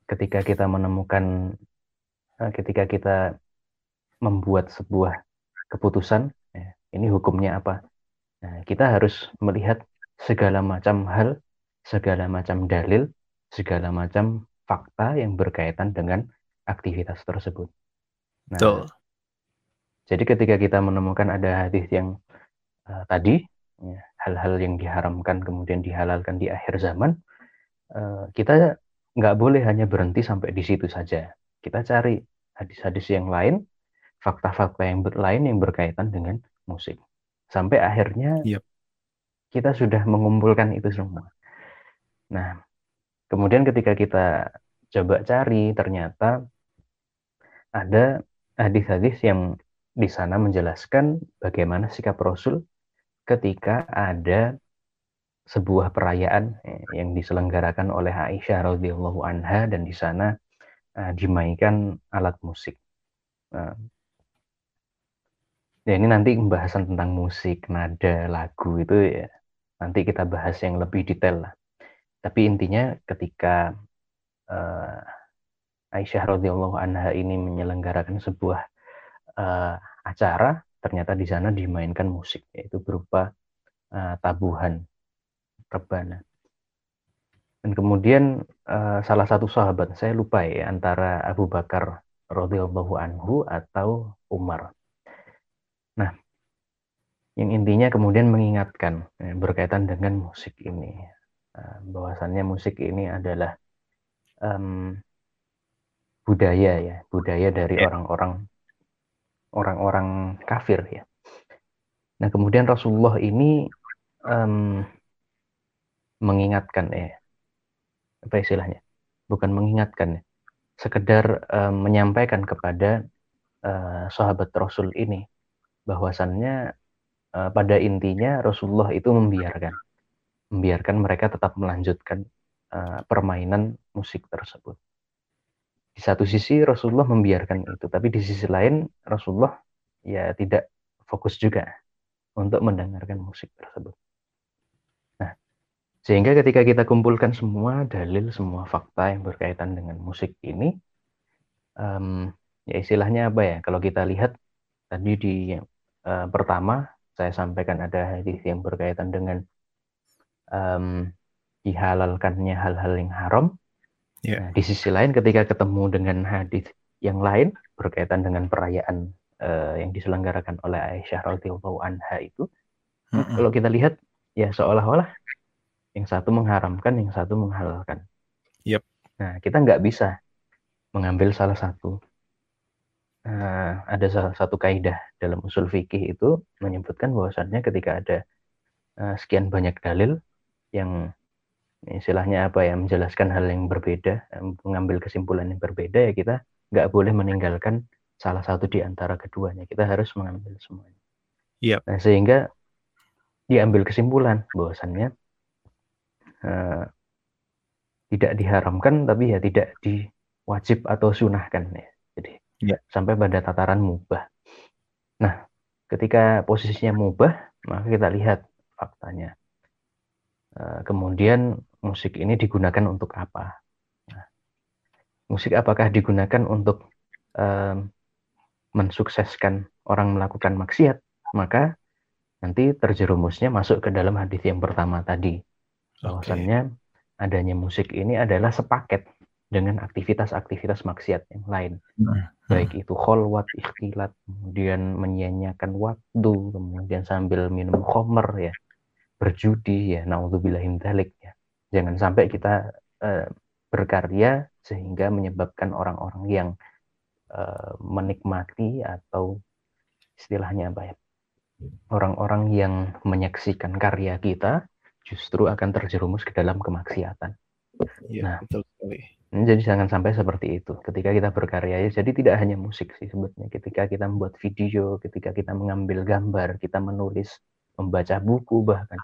[SPEAKER 1] ketika kita menemukan, uh, ketika kita membuat sebuah keputusan, ya, ini hukumnya apa? Nah, kita harus melihat segala macam hal, segala macam dalil, segala macam fakta yang berkaitan dengan aktivitas tersebut. Nah,
[SPEAKER 2] Betul.
[SPEAKER 1] jadi ketika kita menemukan ada hadis yang uh, tadi hal-hal ya, yang diharamkan kemudian dihalalkan di akhir zaman, uh, kita nggak boleh hanya berhenti sampai di situ saja. Kita cari hadis-hadis yang lain, fakta-fakta yang lain yang berkaitan dengan musik. Sampai akhirnya
[SPEAKER 2] yep.
[SPEAKER 1] kita sudah mengumpulkan itu semua. Nah, kemudian ketika kita coba cari, ternyata ada hadis-hadis yang di sana menjelaskan bagaimana sikap Rasul ketika ada sebuah perayaan yang diselenggarakan oleh Aisyah radhiyallahu anha dan di sana uh, dimainkan alat musik. Nah, ya ini nanti pembahasan tentang musik, nada, lagu itu ya nanti kita bahas yang lebih detail lah. Tapi intinya ketika uh, Aisyah radhiyallahu anha ini menyelenggarakan sebuah uh, acara, ternyata di sana dimainkan musik, yaitu berupa uh, tabuhan rebana. Dan kemudian uh, salah satu sahabat, saya lupa ya, antara Abu Bakar radhiyallahu anhu atau Umar. Nah, yang intinya kemudian mengingatkan ya, berkaitan dengan musik ini, uh, bahwasannya musik ini adalah um, budaya ya, budaya dari orang-orang orang-orang kafir ya. Nah kemudian Rasulullah ini um, mengingatkan ya, apa istilahnya? Bukan mengingatkan ya, sekedar um, menyampaikan kepada uh, sahabat Rasul ini bahwasannya uh, pada intinya Rasulullah itu membiarkan, membiarkan mereka tetap melanjutkan uh, permainan musik tersebut di satu sisi Rasulullah membiarkan itu, tapi di sisi lain Rasulullah ya tidak fokus juga untuk mendengarkan musik tersebut. Nah, Sehingga ketika kita kumpulkan semua dalil, semua fakta yang berkaitan dengan musik ini, um, ya istilahnya apa ya? Kalau kita lihat tadi di uh, pertama saya sampaikan ada hadis yang berkaitan dengan um, dihalalkannya hal-hal yang haram. Yeah. Nah, di sisi lain ketika ketemu dengan hadis yang lain berkaitan dengan perayaan uh, yang diselenggarakan oleh Aisyah radhiyallahu anha itu, mm -hmm. kalau kita lihat ya seolah-olah yang satu mengharamkan, yang satu menghalalkan.
[SPEAKER 2] Yep.
[SPEAKER 1] Nah, kita nggak bisa mengambil salah satu. Nah, ada salah satu kaidah dalam usul fikih itu menyebutkan bahwasannya ketika ada uh, sekian banyak dalil yang istilahnya apa ya menjelaskan hal yang berbeda, mengambil kesimpulan yang berbeda ya kita nggak boleh meninggalkan salah satu di antara keduanya. Kita harus mengambil semuanya.
[SPEAKER 2] Yep.
[SPEAKER 1] Nah, sehingga diambil kesimpulan bahwasannya uh, tidak diharamkan tapi ya tidak diwajib atau sunahkan ya. Jadi ya. sampai pada tataran mubah. Nah, ketika posisinya mubah, maka kita lihat faktanya. Uh, kemudian musik ini digunakan untuk apa? Nah, musik apakah digunakan untuk um, mensukseskan orang melakukan maksiat? Maka nanti terjerumusnya masuk ke dalam hadis yang pertama tadi bahwasannya okay. adanya musik ini adalah sepaket dengan aktivitas-aktivitas maksiat yang lain. Hmm. Baik itu kholwat, ikhtilat, kemudian menyanyikan waktu, kemudian sambil minum khomer ya, berjudi ya, naudzubillahin dalik ya. Jangan sampai kita uh, berkarya sehingga menyebabkan orang-orang yang uh, menikmati atau istilahnya apa ya? Orang-orang yang menyaksikan karya kita justru akan terjerumus ke dalam kemaksiatan.
[SPEAKER 2] Ya, nah, betul sekali.
[SPEAKER 1] Jadi jangan sampai seperti itu. Ketika kita berkarya, ya, jadi tidak hanya musik sih sebetulnya. Ketika kita membuat video, ketika kita mengambil gambar, kita menulis, membaca buku bahkan,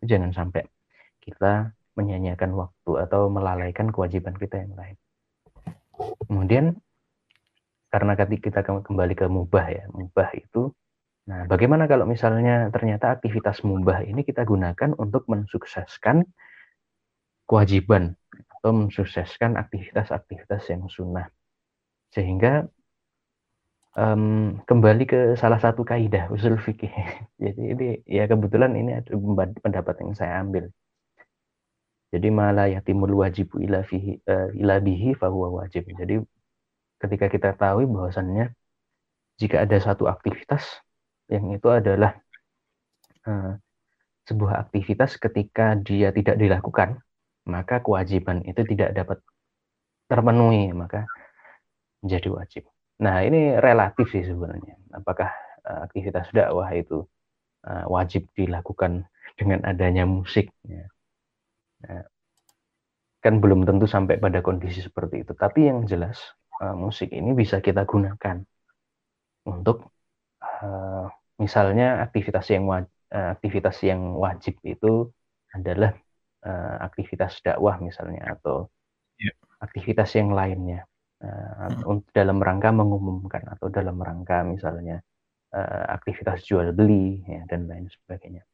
[SPEAKER 1] jangan sampai kita menyanyiakan waktu atau melalaikan kewajiban kita yang lain. Kemudian karena ketika kita kembali ke mubah ya, mubah itu Nah, bagaimana kalau misalnya ternyata aktivitas mubah ini kita gunakan untuk mensukseskan kewajiban atau mensukseskan aktivitas-aktivitas yang sunnah. Sehingga um, kembali ke salah satu kaidah usul fikih. Jadi ini ya kebetulan ini ada pendapat yang saya ambil. Jadi malah yatimul wajibu ila fihi uh, wajib. Jadi ketika kita tahu bahwasannya jika ada satu aktivitas yang itu adalah uh, sebuah aktivitas ketika dia tidak dilakukan, maka kewajiban itu tidak dapat terpenuhi, maka menjadi wajib. Nah, ini relatif sih sebenarnya. Apakah uh, aktivitas dakwah itu uh, wajib dilakukan dengan adanya musik? Ya. Nah, kan belum tentu sampai pada kondisi seperti itu. Tapi yang jelas uh, musik ini bisa kita gunakan untuk uh, misalnya aktivitas yang wajib, uh, aktivitas yang wajib itu adalah uh, aktivitas dakwah misalnya atau yeah. aktivitas yang lainnya uh, hmm. dalam rangka mengumumkan atau dalam rangka misalnya uh, aktivitas jual beli ya, dan lain sebagainya.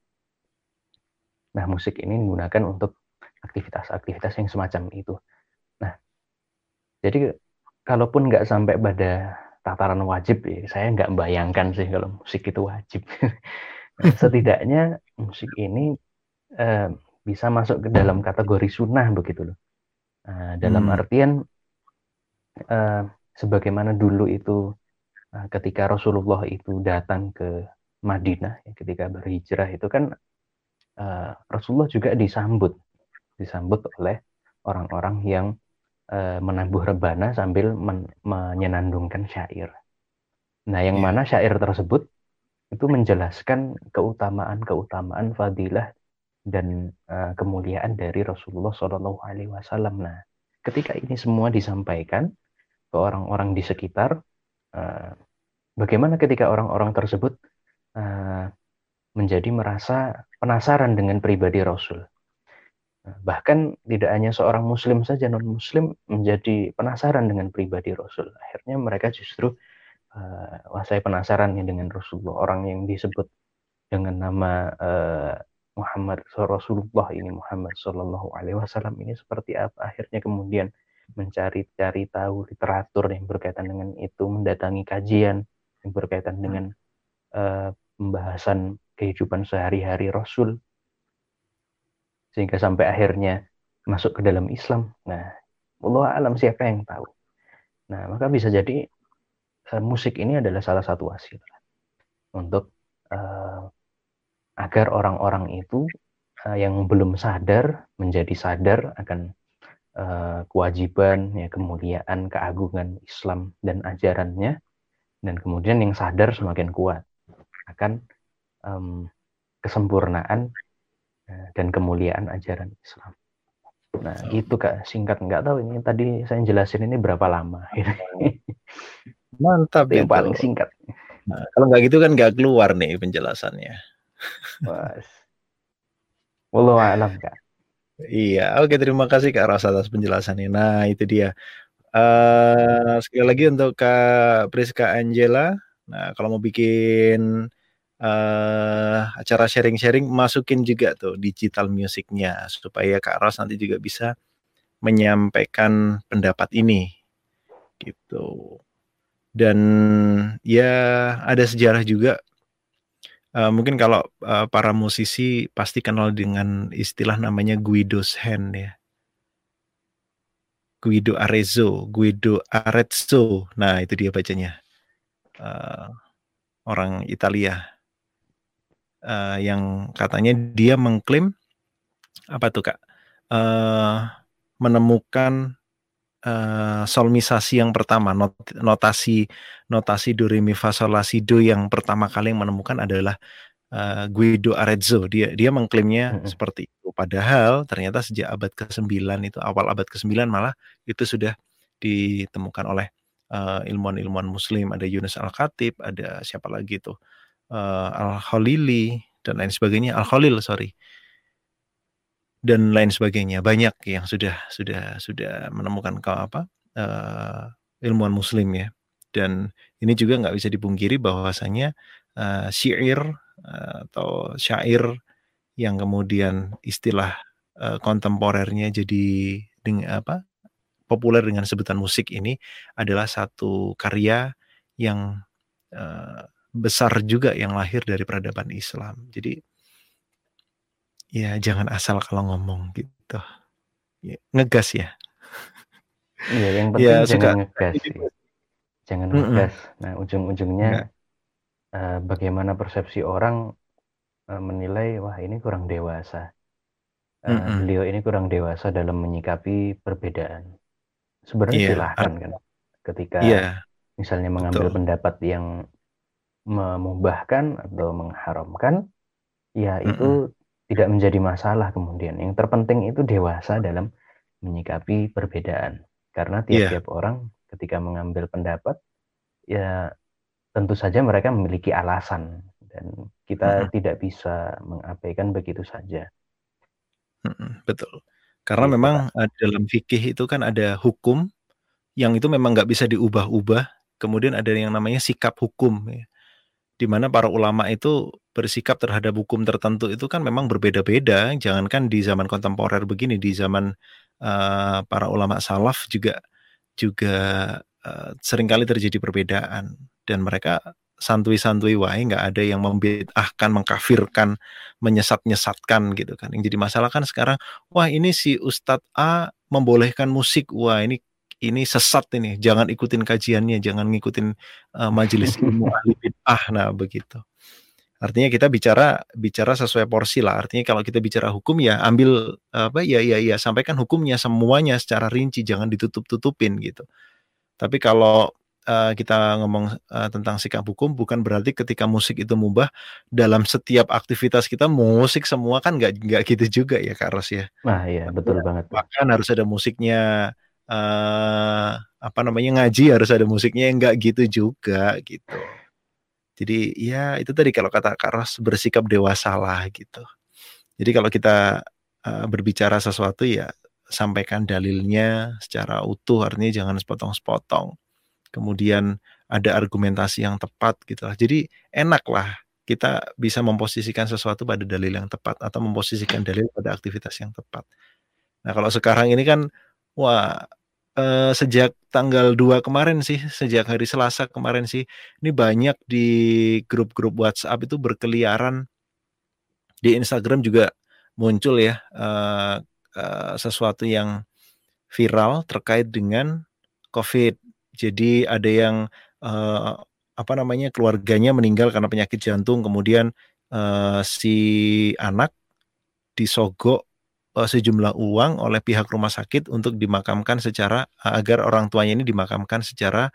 [SPEAKER 1] Nah musik ini digunakan untuk aktivitas-aktivitas yang semacam itu. Nah jadi kalaupun nggak sampai pada tataran wajib ya saya nggak bayangkan sih kalau musik itu wajib nah, setidaknya musik ini uh, bisa masuk ke dalam kategori sunnah begitu loh uh, dalam hmm. artian uh, sebagaimana dulu itu uh, ketika Rasulullah itu datang ke Madinah ya, ketika berhijrah itu kan uh, Rasulullah juga disambut disambut oleh orang-orang yang Eh, menabuh rebana sambil men menyenandungkan syair. Nah, yang yeah. mana syair tersebut itu menjelaskan keutamaan-keutamaan fadilah dan uh, kemuliaan dari Rasulullah Shallallahu Alaihi Wasallam. Nah, ketika ini semua disampaikan ke orang-orang di sekitar, uh, bagaimana ketika orang-orang tersebut uh, menjadi merasa penasaran dengan pribadi Rasul? Bahkan tidak hanya seorang muslim saja, non-muslim menjadi penasaran dengan pribadi Rasul. Akhirnya mereka justru, uh, wah saya penasaran nih dengan Rasulullah, orang yang disebut dengan nama uh, Muhammad Rasulullah ini Muhammad Shallallahu Alaihi Wasallam ini seperti apa? Akhirnya kemudian mencari-cari tahu literatur yang berkaitan dengan itu mendatangi kajian yang berkaitan dengan uh, pembahasan kehidupan sehari-hari Rasul sehingga sampai akhirnya masuk ke dalam Islam. Nah Allah alam siapa yang tahu? Nah maka bisa jadi uh, musik ini adalah salah satu wasilah untuk uh, agar orang-orang itu uh, yang belum sadar menjadi sadar akan uh, kewajiban, ya kemuliaan, keagungan Islam dan ajarannya, dan kemudian yang sadar semakin kuat akan um, kesempurnaan dan kemuliaan ajaran Islam. Nah itu kak singkat nggak tahu ini tadi saya jelasin ini berapa lama.
[SPEAKER 2] Mantap
[SPEAKER 1] itu yang paling singkat.
[SPEAKER 2] Nah, kalau nggak gitu kan nggak keluar nih penjelasannya.
[SPEAKER 1] Mas. Wallahu alam Kak.
[SPEAKER 2] Iya, oke terima kasih Kak Ros atas penjelasannya. Nah, itu dia. Uh, sekali lagi untuk Kak Priska Angela. Nah, kalau mau bikin uh, acara sharing-sharing, masukin juga tuh digital musiknya supaya Kak Ros nanti juga bisa menyampaikan pendapat ini. Gitu. Dan ya ada sejarah juga Uh, mungkin kalau uh, para musisi pasti kenal dengan istilah namanya Guido's Hand ya. Guido Arezzo, Guido Arezzo. Nah, itu dia bacanya. Uh, orang Italia. Uh, yang katanya dia mengklaim apa tuh Kak? Uh, menemukan uh, solmisasi yang pertama, not, notasi notasi do re mi fa sol la si do yang pertama kali yang menemukan adalah uh, Guido Arezzo. Dia dia mengklaimnya mm-hmm. seperti itu. Padahal ternyata sejak abad ke-9 itu awal abad ke-9 malah itu sudah ditemukan oleh uh, ilmuwan-ilmuwan muslim, ada Yunus Al-Khatib, ada siapa lagi tuh? Uh, Al-Khalili dan lain sebagainya. Al-Khalil, sorry. Dan lain sebagainya. Banyak yang sudah sudah sudah menemukan ke apa uh, ilmuwan muslim ya. Dan ini juga nggak bisa dipungkiri bahwasanya uh, syair uh, atau syair yang kemudian istilah uh, kontemporernya jadi dengan apa populer dengan sebutan musik ini adalah satu karya yang uh, besar juga yang lahir dari peradaban Islam jadi Ya, jangan asal kalau ngomong gitu. Ya, ngegas ya.
[SPEAKER 1] Iya, yang penting ya, jangan suka. ngegas. Sih. Jangan mm -mm. ngegas. Nah, ujung-ujungnya uh, bagaimana persepsi orang uh, menilai wah ini kurang dewasa. Uh, mm -mm. Beliau ini kurang dewasa dalam menyikapi perbedaan. Sebenarnya yeah. silahkan kan. Ketika yeah. misalnya mengambil Betul. pendapat yang memubahkan atau mengharamkan, ya mm -mm. itu tidak menjadi masalah kemudian. Yang terpenting itu dewasa dalam menyikapi perbedaan. Karena iya. tiap-tiap yeah. orang ketika mengambil pendapat, ya tentu saja mereka memiliki alasan dan kita mm -hmm. tidak bisa mengabaikan begitu saja.
[SPEAKER 2] Mm -hmm, betul. Karena gitu, memang dalam fikih itu kan ada hukum yang itu memang nggak bisa diubah-ubah. Kemudian ada yang namanya sikap hukum. Ya di mana para ulama itu bersikap terhadap hukum tertentu itu kan memang berbeda-beda. Jangankan di zaman kontemporer begini, di zaman uh, para ulama salaf juga juga uh, sering kali terjadi perbedaan dan mereka santuy-santuy wae nggak ada yang membid'ahkan, mengkafirkan, menyesat-nyesatkan gitu kan. Yang jadi masalah kan sekarang, wah ini si Ustadz A membolehkan musik, wah ini ini sesat ini, jangan ikutin kajiannya, jangan ngikutin uh, majelis ilmu ahli bid'ah. Nah, begitu. Artinya kita bicara bicara sesuai porsi lah. Artinya kalau kita bicara hukum ya ambil apa ya ya ya sampaikan hukumnya semuanya secara rinci, jangan ditutup-tutupin gitu. Tapi kalau uh, kita ngomong uh, tentang sikap hukum bukan berarti ketika musik itu mubah dalam setiap aktivitas kita musik semua kan nggak nggak gitu juga ya Kak Ros ya.
[SPEAKER 1] Nah iya betul banget.
[SPEAKER 2] Bahkan harus ada musiknya uh, apa namanya ngaji harus ada musiknya enggak gitu juga gitu. Jadi ya itu tadi kalau kata Kak Ros bersikap dewasa lah gitu. Jadi kalau kita uh, berbicara sesuatu ya sampaikan dalilnya secara utuh artinya jangan sepotong-sepotong. Kemudian ada argumentasi yang tepat gitu lah. Jadi enak lah kita bisa memposisikan sesuatu pada dalil yang tepat atau memposisikan dalil pada aktivitas yang tepat. Nah, kalau sekarang ini kan wah eh, sejak tanggal 2 kemarin sih, sejak hari Selasa kemarin sih, ini banyak di grup-grup WhatsApp itu berkeliaran di Instagram juga muncul ya uh, uh, sesuatu yang viral terkait dengan COVID. Jadi ada yang uh, apa namanya keluarganya meninggal karena penyakit jantung kemudian uh, si anak disogok uh, sejumlah uang oleh pihak rumah sakit untuk dimakamkan secara uh, agar orang tuanya ini dimakamkan secara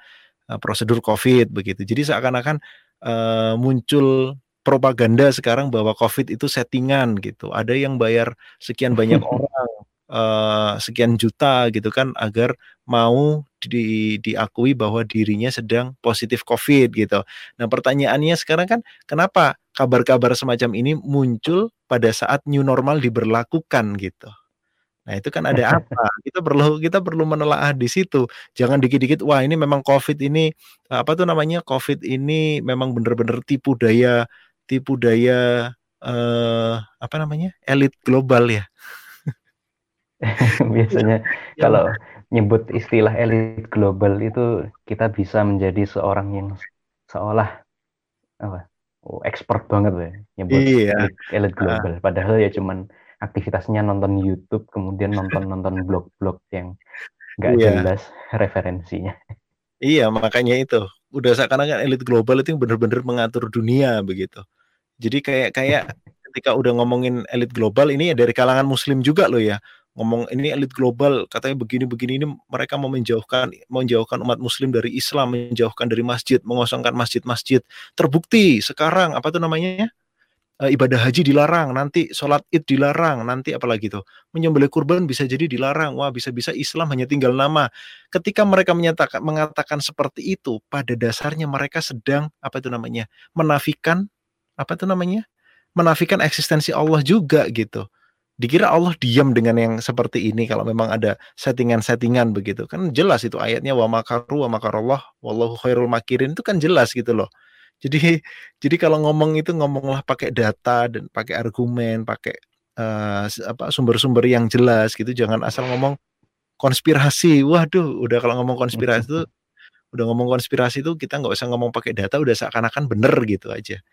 [SPEAKER 2] uh, prosedur COVID begitu. Jadi seakan-akan uh, muncul propaganda sekarang bahwa COVID itu settingan gitu. Ada yang bayar sekian banyak orang uh, sekian juta gitu kan agar mau di, diakui bahwa dirinya sedang positif COVID gitu. Nah pertanyaannya sekarang kan kenapa kabar-kabar semacam ini muncul pada saat new normal diberlakukan gitu. Nah itu kan ada apa? Kita perlu kita perlu menelaah di situ. Jangan dikit-dikit wah ini memang COVID ini apa tuh namanya COVID ini memang benar-benar tipu daya tipu daya eh, apa namanya elit global ya.
[SPEAKER 1] Biasanya ya. kalau nyebut istilah elit global itu kita bisa menjadi seorang yang seolah apa oh, expert banget ya nyebut iya. elit, elit global. Uh. Padahal ya cuman aktivitasnya nonton YouTube kemudian nonton nonton blog-blog yang nggak iya. jelas referensinya.
[SPEAKER 2] Iya makanya itu udah seakan-akan elit global itu yang benar-benar mengatur dunia begitu. Jadi kayak kayak ketika udah ngomongin elit global ini ya dari kalangan muslim juga loh ya ngomong ini elit global katanya begini begini ini mereka mau menjauhkan menjauhkan umat muslim dari Islam menjauhkan dari masjid mengosongkan masjid-masjid. Terbukti sekarang apa tuh namanya e, ibadah haji dilarang nanti sholat id dilarang nanti apalagi tuh? Menyembelih kurban bisa jadi dilarang. Wah bisa-bisa Islam hanya tinggal nama. Ketika mereka menyatakan mengatakan seperti itu pada dasarnya mereka sedang apa itu namanya menafikan apa itu namanya menafikan eksistensi Allah juga gitu dikira Allah diam dengan yang seperti ini kalau memang ada settingan-settingan begitu. Kan jelas itu ayatnya wa makaru wa makarallah wallahu khairul makirin. Itu kan jelas gitu loh. Jadi jadi kalau ngomong itu ngomonglah pakai data dan pakai argumen pakai uh, apa sumber-sumber yang jelas gitu. Jangan asal ngomong konspirasi. Waduh udah kalau ngomong konspirasi itu udah ngomong konspirasi itu kita nggak usah ngomong pakai data udah seakan-akan bener gitu aja.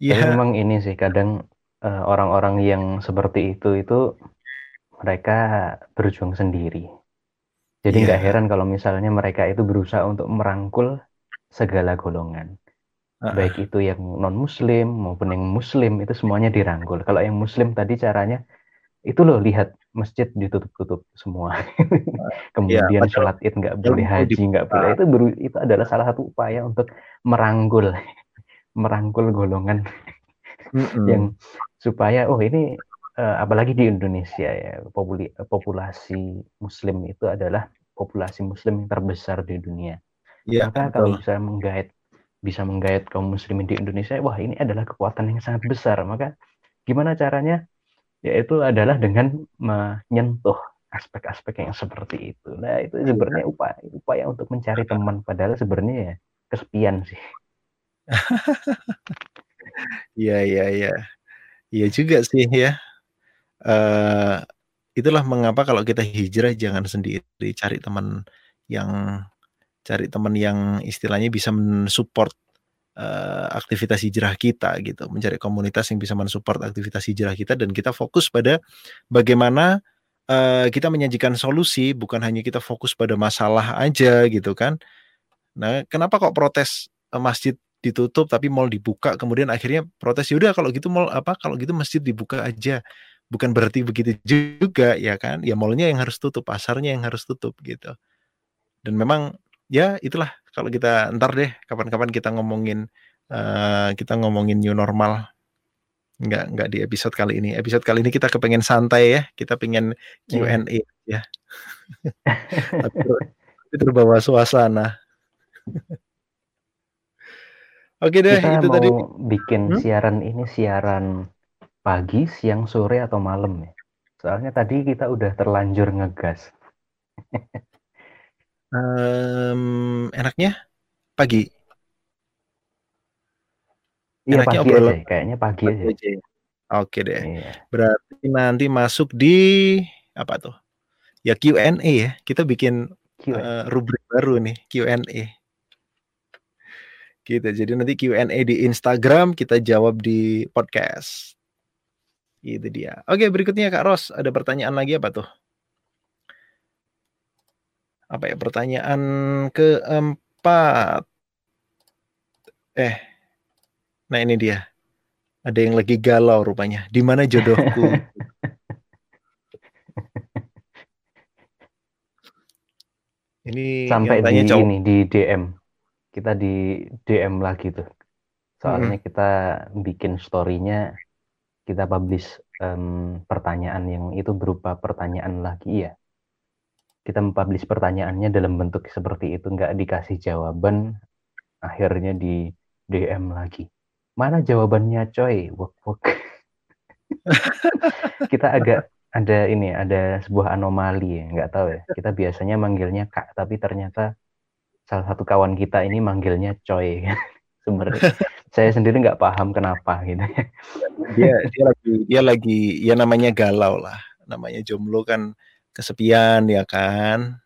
[SPEAKER 1] Ya memang ini sih kadang orang orang-orang yang seperti itu itu mereka berjuang sendiri. Jadi iya. nggak yeah. heran kalau misalnya mereka itu berusaha untuk merangkul segala golongan. Uh. Baik itu yang non muslim maupun yang muslim itu semuanya dirangkul. Kalau yang muslim tadi caranya itu loh lihat masjid ditutup-tutup semua. Kemudian yeah, sholat id nggak boleh, haji nggak boleh. Itu beru, itu adalah salah satu upaya untuk merangkul merangkul golongan mm -hmm. yang supaya oh ini uh, apalagi di Indonesia ya populi, populasi Muslim itu adalah populasi Muslim yang terbesar di dunia. Ya, Maka betul. kalau bisa menggait bisa menggait kaum Muslimin di Indonesia, wah ini adalah kekuatan yang sangat besar. Maka gimana caranya? Yaitu adalah dengan menyentuh aspek-aspek yang seperti itu. Nah itu sebenarnya upaya upaya untuk mencari teman, padahal sebenarnya ya kesepian sih.
[SPEAKER 2] Iya iya iya. Iya juga sih ya. Uh, itulah mengapa kalau kita hijrah jangan sendiri, cari teman yang cari teman yang istilahnya bisa mensupport uh, aktivitas hijrah kita gitu, mencari komunitas yang bisa mensupport aktivitas hijrah kita dan kita fokus pada bagaimana uh, kita menyajikan solusi, bukan hanya kita fokus pada masalah aja gitu kan. Nah, kenapa kok protes masjid ditutup tapi mall dibuka kemudian akhirnya protes ya udah kalau gitu mall apa kalau gitu masjid dibuka aja. Bukan berarti begitu juga ya kan? Ya mallnya yang harus tutup pasarnya yang harus tutup gitu. Dan memang ya itulah kalau kita ntar deh kapan-kapan kita ngomongin uh, kita ngomongin new normal. Nggak nggak di episode kali ini. Episode kali ini kita kepengen santai ya kita pengen Q&A yeah. ya tapi terbawa suasana
[SPEAKER 1] Oke deh, Kita itu mau tadi. bikin hmm? siaran ini siaran pagi, siang, sore atau malam ya. Soalnya tadi kita udah terlanjur ngegas.
[SPEAKER 2] um, enaknya pagi.
[SPEAKER 1] Iya
[SPEAKER 2] Enaknya
[SPEAKER 1] pagi
[SPEAKER 2] obrolan
[SPEAKER 1] aja, kayaknya pagi
[SPEAKER 2] pagi
[SPEAKER 1] aja.
[SPEAKER 2] aja ya? Oke deh.
[SPEAKER 1] Iya.
[SPEAKER 2] Berarti nanti masuk di apa tuh? Ya Q&A ya. Kita bikin
[SPEAKER 1] Q&A.
[SPEAKER 2] uh, rubrik baru nih, Q&A. Gitu. Jadi nanti Q&A di Instagram, kita jawab di podcast. Itu dia. Oke, berikutnya Kak Ros, ada pertanyaan lagi apa tuh? Apa ya? Pertanyaan keempat. Eh. Nah, ini dia. Ada yang lagi galau rupanya. Di mana jodohku? ini
[SPEAKER 1] sampai di
[SPEAKER 2] cowok.
[SPEAKER 1] ini di DM. Kita di DM lagi tuh. Soalnya
[SPEAKER 2] Mm-mm.
[SPEAKER 1] kita bikin story-nya kita publish em, pertanyaan yang itu berupa pertanyaan lagi ya. Kita mempublish pertanyaannya dalam bentuk seperti itu nggak dikasih jawaban akhirnya di DM lagi. Mana jawabannya coy? Wok wok. kita agak ada ini ada sebuah anomali ya nggak tahu ya kita biasanya manggilnya kak tapi ternyata salah satu kawan kita ini manggilnya coy sebenarnya saya sendiri nggak paham kenapa gitu.
[SPEAKER 2] Dia dia lagi dia lagi ya namanya galau lah. Namanya jomblo kan kesepian ya kan?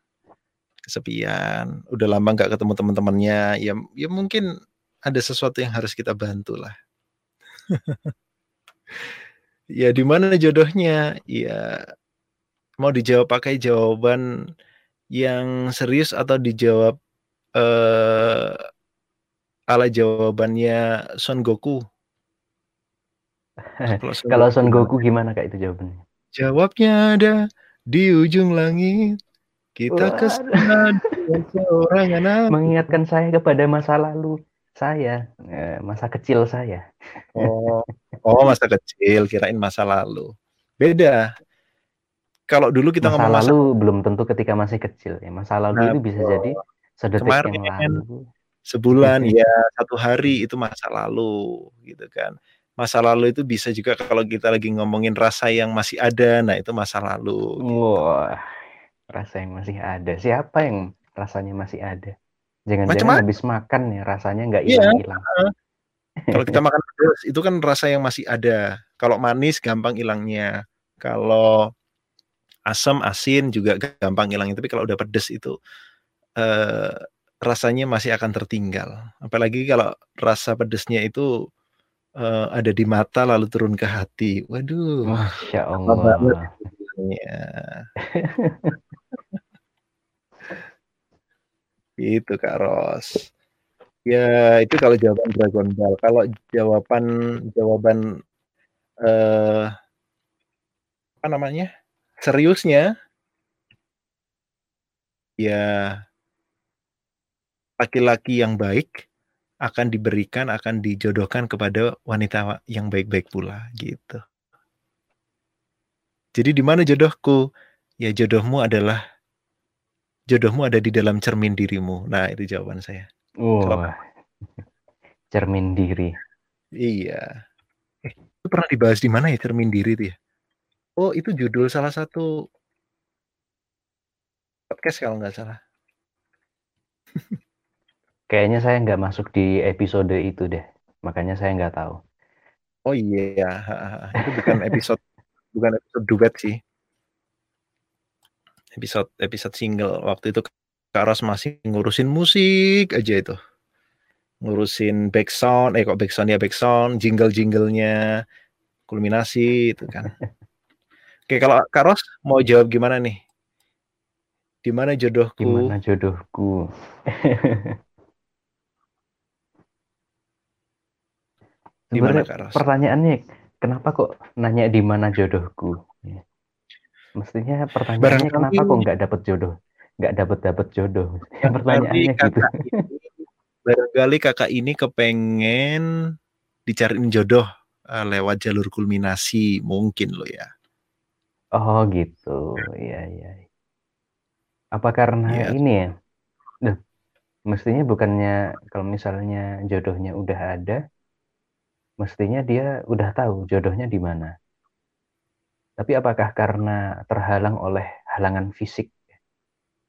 [SPEAKER 2] Kesepian. Udah lama nggak ketemu teman-temannya. Ya ya mungkin ada sesuatu yang harus kita bantu lah. Ya di mana jodohnya? Ya mau dijawab pakai jawaban yang serius atau dijawab eh ala jawabannya Son Goku kalau Son Goku gimana?
[SPEAKER 1] Kak itu jawabannya
[SPEAKER 2] Jawabnya ada di ujung langit. Kita ke sana seorang anak.
[SPEAKER 1] mengingatkan saya kepada masa lalu saya eh, masa kecil saya
[SPEAKER 2] Oh, oh masa kecil, kirain masa lalu. Beda. Kalau dulu kita
[SPEAKER 1] masa
[SPEAKER 2] ngomong masa
[SPEAKER 1] lalu belum tentu ketika masih kecil ya masa lalu
[SPEAKER 2] Nah,
[SPEAKER 1] itu bisa
[SPEAKER 2] betul.
[SPEAKER 1] jadi sedetik
[SPEAKER 2] Kemarin.
[SPEAKER 1] yang lalu
[SPEAKER 2] sebulan ya satu hari itu masa lalu gitu kan. Masa lalu itu bisa juga kalau kita lagi ngomongin rasa yang masih ada, nah itu masa lalu.
[SPEAKER 1] Wah, rasa yang masih ada. Siapa yang rasanya masih ada? Jangan-jangan habis makan ya rasanya nggak
[SPEAKER 2] Iya.
[SPEAKER 1] hilang-hilang.
[SPEAKER 2] Kalau kita makan pedas itu kan rasa yang masih ada. Kalau manis gampang hilangnya. Kalau asam asin juga gampang hilangnya. Tapi kalau udah pedas itu eh, rasanya masih akan tertinggal. Apalagi kalau rasa pedasnya itu eh, ada di mata lalu turun ke hati. Waduh.
[SPEAKER 1] Masya Allah.
[SPEAKER 2] Ya. Itu Kak Ros. Ya, itu kalau jawaban Dragon Ball. Kalau jawaban jawaban eh apa namanya? Seriusnya ya laki-laki yang baik akan diberikan akan dijodohkan kepada wanita yang baik-baik pula gitu. Jadi di mana jodohku? Ya jodohmu adalah jodohmu ada di dalam cermin dirimu. Nah, itu jawaban saya.
[SPEAKER 1] Wah, cermin diri.
[SPEAKER 2] Iya. Eh, itu pernah dibahas di mana ya cermin diri itu ya? Oh, itu judul salah satu podcast kalau nggak salah.
[SPEAKER 1] Kayaknya saya nggak masuk di episode itu deh. Makanya saya nggak tahu.
[SPEAKER 2] Oh iya, itu bukan episode bukan episode duet sih. Episode episode single waktu itu Kak Ros masih ngurusin musik aja itu. Ngurusin background, eh kok background ya background, jingle-jinglenya, kulminasi itu kan. Oke, kalau Kak Ros mau jawab gimana nih? Di mana jodohku?
[SPEAKER 1] Jodohku?
[SPEAKER 2] Di mana
[SPEAKER 1] Sebenarnya
[SPEAKER 2] Kak Ros?
[SPEAKER 1] pertanyaannya kenapa kok nanya di mana jodohku? Ya. Mestinya pertanyaannya
[SPEAKER 2] Barangkali-
[SPEAKER 1] kenapa kok nggak dapet jodoh? Nggak dapet dapet jodoh. Pertanyaannya
[SPEAKER 2] Barangkali
[SPEAKER 1] gitu.
[SPEAKER 2] ini, barangkali kakak ini kepengen dicariin jodoh eh, lewat jalur kulminasi mungkin lo ya.
[SPEAKER 1] Oh gitu, iya iya. Apa karena
[SPEAKER 2] Iya.
[SPEAKER 1] ini ya? Duh, mestinya bukannya kalau misalnya jodohnya udah ada, mestinya dia udah tahu jodohnya di mana. Tapi apakah karena terhalang oleh halangan fisik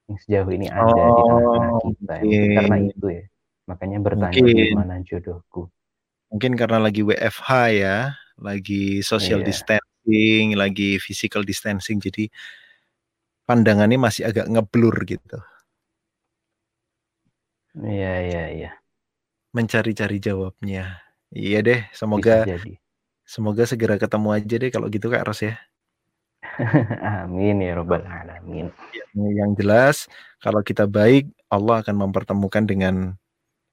[SPEAKER 1] yang sejauh ini ada di tengah-tengah
[SPEAKER 2] Oh,
[SPEAKER 1] kita? Ya, Mungkin karena itu ya. Makanya bertanya di mana jodohku.
[SPEAKER 2] Mungkin karena lagi WFH ya, lagi social
[SPEAKER 1] Iya.
[SPEAKER 2] distancing, lagi physical distancing, jadi pandangannya masih agak ngeblur gitu.
[SPEAKER 1] Iya iya iya.
[SPEAKER 2] Mencari-cari jawabnya. Iya deh, semoga
[SPEAKER 1] jadi.
[SPEAKER 2] semoga segera ketemu aja deh kalau gitu Kak Ros ya.
[SPEAKER 1] Amin ya rabbal alamin.
[SPEAKER 2] Yang, yang jelas kalau kita baik, Allah akan mempertemukan dengan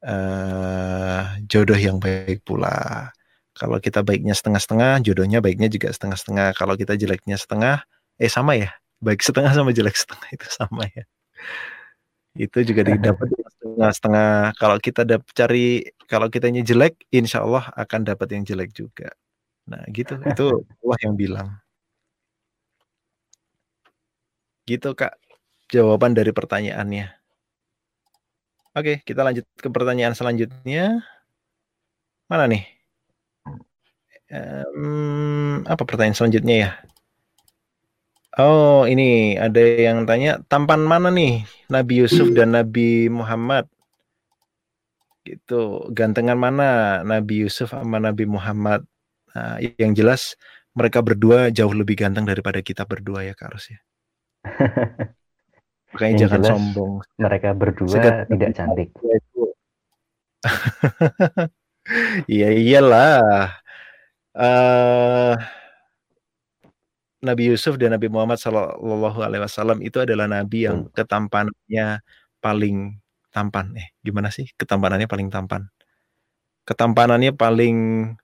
[SPEAKER 2] uh, jodoh yang baik pula. Kalau kita baiknya setengah-setengah, jodohnya baiknya juga setengah-setengah. Kalau kita jeleknya setengah, eh sama ya, baik setengah sama jelek setengah itu sama ya. Itu juga didapat setengah-setengah. Kalau kita dapat cari, kalau kitanya jelek, insya Allah akan dapat yang jelek juga. Nah gitu, itu Allah yang bilang. Gitu kak, jawaban dari pertanyaannya. Oke, kita lanjut ke pertanyaan selanjutnya. Mana nih? Um, apa pertanyaan selanjutnya ya? Oh, ini ada yang tanya tampan mana nih Nabi Yusuf dan Nabi Muhammad? Gitu, gantengan mana Nabi Yusuf sama Nabi Muhammad? Nah, yang jelas mereka berdua jauh lebih ganteng daripada kita berdua ya Kak Ros ya. Makanya jangan jelas, sombong.
[SPEAKER 1] Mereka berdua Segat tidak cantik.
[SPEAKER 2] Iya iyalah. Uh, Nabi Yusuf dan Nabi Muhammad Shallallahu Alaihi Wasallam itu adalah nabi yang ketampanannya paling tampan. Eh, gimana sih ketampanannya paling tampan? Ketampanannya paling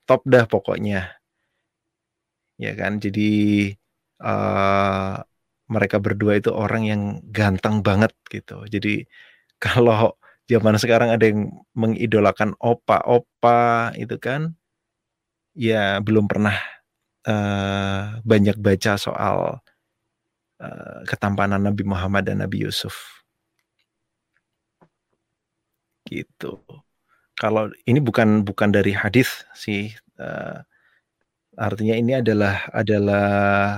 [SPEAKER 2] top dah pokoknya. Ya kan, jadi uh, mereka berdua itu orang yang ganteng banget gitu. Jadi kalau zaman sekarang ada yang mengidolakan opa-opa itu kan ya belum pernah uh, banyak baca soal uh, ketampanan Nabi Muhammad dan Nabi Yusuf. Gitu. Kalau ini bukan bukan dari hadis sih uh, Artinya ini adalah adalah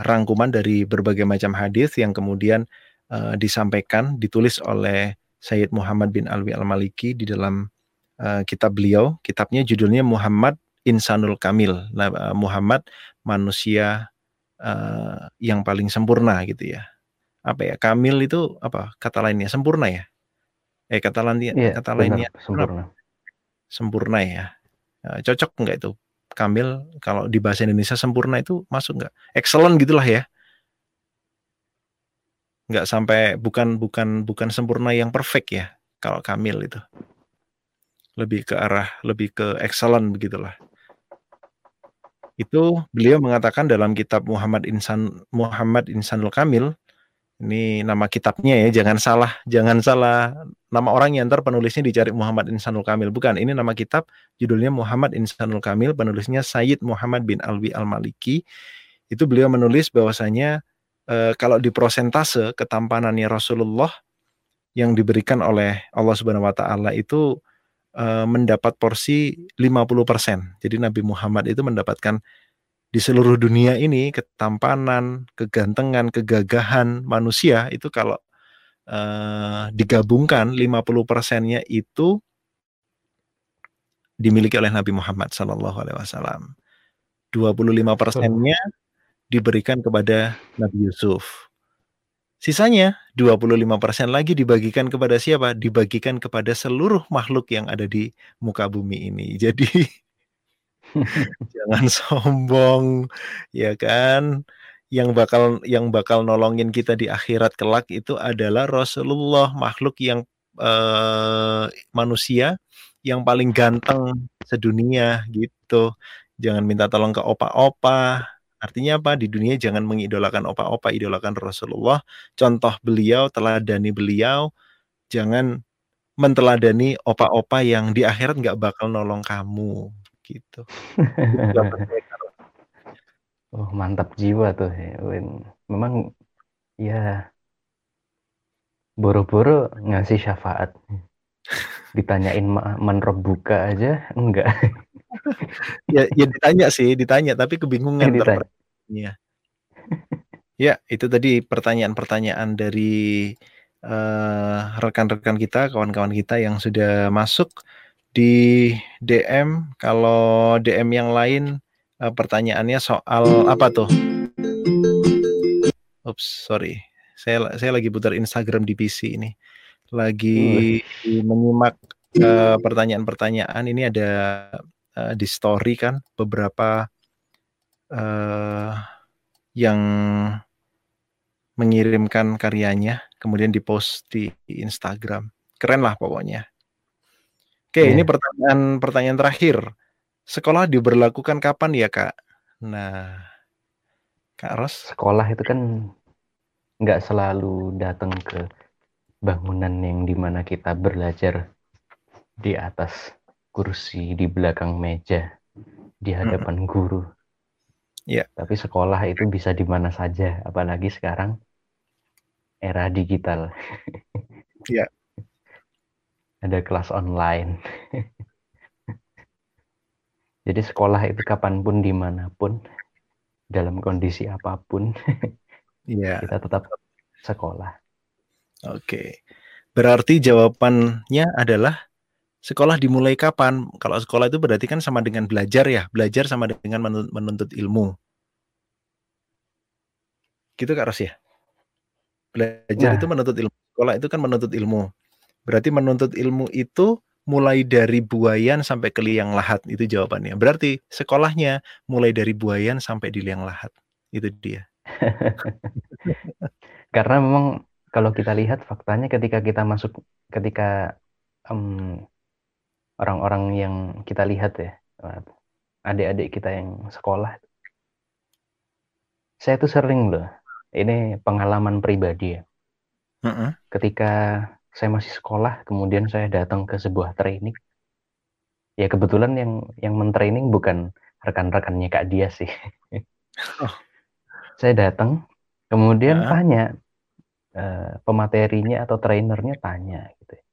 [SPEAKER 2] rangkuman dari berbagai macam hadis yang kemudian uh, disampaikan, ditulis oleh Sayyid Muhammad bin Alwi Al-Maliki di dalam uh, kitab beliau. Kitabnya judulnya Muhammad Insanul Kamil. Nah, uh, Muhammad manusia uh, yang paling sempurna gitu ya. Apa ya? Kamil itu apa? Kata lainnya sempurna ya? Eh kata lainnya
[SPEAKER 1] yeah,
[SPEAKER 2] kata lainnya
[SPEAKER 1] sempurna.
[SPEAKER 2] Sempurna ya. Uh, cocok enggak itu Kamil kalau di bahasa Indonesia sempurna itu masuk nggak? Excellent gitulah ya. Nggak sampai bukan bukan bukan sempurna yang perfect ya kalau Kamil itu. Lebih ke arah lebih ke excellent begitulah. Itu beliau mengatakan dalam kitab Muhammad Insan Muhammad Insanul Kamil ini nama kitabnya ya, jangan salah, jangan salah nama orang yang ntar penulisnya dicari Muhammad Insanul Kamil. Bukan, ini nama kitab judulnya Muhammad Insanul Kamil, penulisnya Sayyid Muhammad bin Alwi Al-Maliki. Itu beliau menulis bahwasanya e, kalau di prosentase ketampanannya Rasulullah yang diberikan oleh Allah Subhanahu wa taala itu e, mendapat porsi 50%. Jadi Nabi Muhammad itu mendapatkan di seluruh dunia ini ketampanan, kegantengan, kegagahan manusia itu kalau uh, digabungkan 50 persennya itu dimiliki oleh Nabi Muhammad Sallallahu Alaihi Wasallam. 25 persennya diberikan kepada Nabi Yusuf. Sisanya 25 persen lagi dibagikan kepada siapa? Dibagikan kepada seluruh makhluk yang ada di muka bumi ini. Jadi Jangan sombong, ya kan? Yang bakal yang bakal nolongin kita di akhirat kelak itu adalah Rasulullah, makhluk yang eh, manusia yang paling ganteng sedunia gitu. Jangan minta tolong ke opa-opa. Artinya apa? Di dunia jangan mengidolakan opa-opa, idolakan Rasulullah. Contoh beliau, teladani beliau. Jangan menteladani opa-opa yang di akhirat nggak bakal nolong kamu gitu.
[SPEAKER 1] oh mantap jiwa tuh ya. Memang ya boro-boro ngasih syafaat. Ditanyain man buka aja enggak.
[SPEAKER 2] ya, ya ditanya sih, ditanya tapi kebingungan
[SPEAKER 1] ya,
[SPEAKER 2] ya, itu tadi pertanyaan-pertanyaan dari rekan-rekan uh, rekan -rekan kita, kawan-kawan kita yang sudah masuk di DM kalau DM yang lain uh, pertanyaannya soal apa tuh? Ups, sorry. Saya saya lagi putar Instagram di PC ini. Lagi menyimak uh, pertanyaan-pertanyaan. Ini ada uh, di story kan beberapa uh, yang mengirimkan karyanya kemudian dipost di Instagram. Keren lah pokoknya. Oke, yeah. ini pertanyaan-pertanyaan terakhir. Sekolah diberlakukan kapan ya, Kak? Nah, Kak Ros?
[SPEAKER 1] Sekolah itu kan nggak selalu datang ke bangunan yang di mana kita belajar di atas kursi, di belakang meja, di hadapan hmm. guru.
[SPEAKER 2] Yeah.
[SPEAKER 1] Tapi sekolah itu bisa di mana saja, apalagi sekarang era digital.
[SPEAKER 2] Iya. yeah
[SPEAKER 1] ada kelas online. Jadi sekolah itu kapan pun, di mana pun, dalam kondisi apa pun,
[SPEAKER 2] yeah.
[SPEAKER 1] kita tetap sekolah.
[SPEAKER 2] Oke, berarti jawabannya adalah sekolah dimulai kapan? Kalau sekolah itu berarti kan sama dengan belajar ya, belajar sama dengan menuntut ilmu. Gitu Kak Ros ya? Belajar nah. itu menuntut ilmu, sekolah itu kan menuntut ilmu. Berarti menuntut ilmu itu mulai dari buayan sampai ke liang lahat itu jawabannya. Berarti sekolahnya mulai dari buayan sampai di liang lahat. Itu dia.
[SPEAKER 1] Karena memang kalau kita lihat faktanya ketika kita masuk ketika um, orang-orang yang kita lihat ya adik-adik kita yang sekolah saya tuh sering loh ini pengalaman pribadi ya
[SPEAKER 2] uh -uh.
[SPEAKER 1] ketika saya masih sekolah, kemudian saya datang ke sebuah training. Ya kebetulan yang yang mentraining bukan rekan-rekannya Kak Dia sih. Oh. saya datang, kemudian ya. tanya uh, pematerinya atau trainernya tanya gitu. Ya.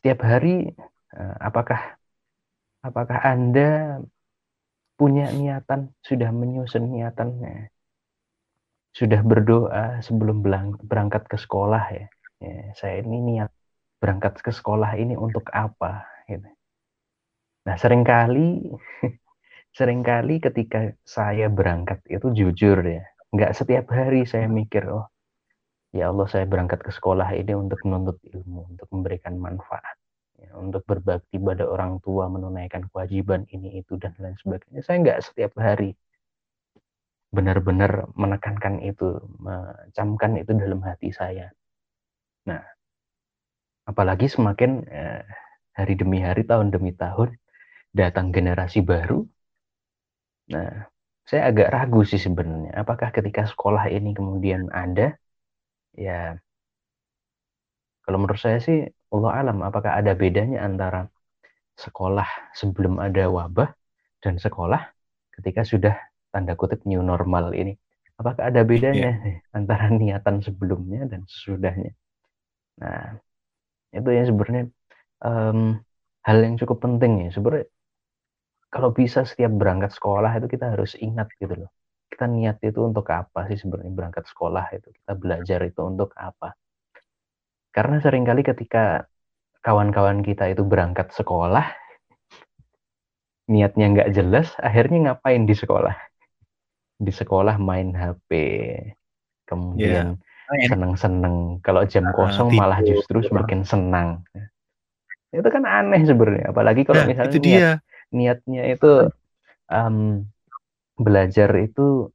[SPEAKER 1] Setiap hari uh, apakah apakah Anda punya niatan, sudah menyusun niatannya, sudah berdoa sebelum berangkat ke sekolah ya? ya, saya ini niat berangkat ke sekolah ini untuk apa gitu. Nah sering kali sering kali ketika saya berangkat itu jujur ya nggak setiap hari saya mikir oh ya Allah saya berangkat ke sekolah ini untuk menuntut ilmu untuk memberikan manfaat ya, untuk berbakti pada orang tua menunaikan kewajiban ini itu dan lain sebagainya saya nggak setiap hari benar-benar menekankan itu mencamkan itu dalam hati saya Nah, apalagi semakin eh, hari demi hari, tahun demi tahun datang generasi baru. Nah, saya agak ragu sih sebenarnya. Apakah ketika sekolah ini kemudian ada, ya kalau menurut saya sih Allah alam. Apakah ada bedanya antara sekolah sebelum ada wabah dan sekolah ketika sudah tanda kutip new normal ini? Apakah ada bedanya yeah. antara niatan sebelumnya dan sesudahnya? Nah, itu yang sebenarnya um, hal yang cukup penting ya. Sebenarnya kalau bisa setiap berangkat sekolah itu kita harus ingat gitu loh. Kita niat itu untuk apa sih sebenarnya berangkat sekolah itu? Kita belajar itu untuk apa? Karena sering kali ketika kawan-kawan kita itu berangkat sekolah, niatnya nggak jelas, akhirnya ngapain di sekolah? Di sekolah main HP, kemudian yeah seneng-seneng kalau jam ah, kosong malah justru semakin senang itu kan aneh sebenarnya apalagi kalau nah, misalnya itu dia. Niat, niatnya itu um, belajar itu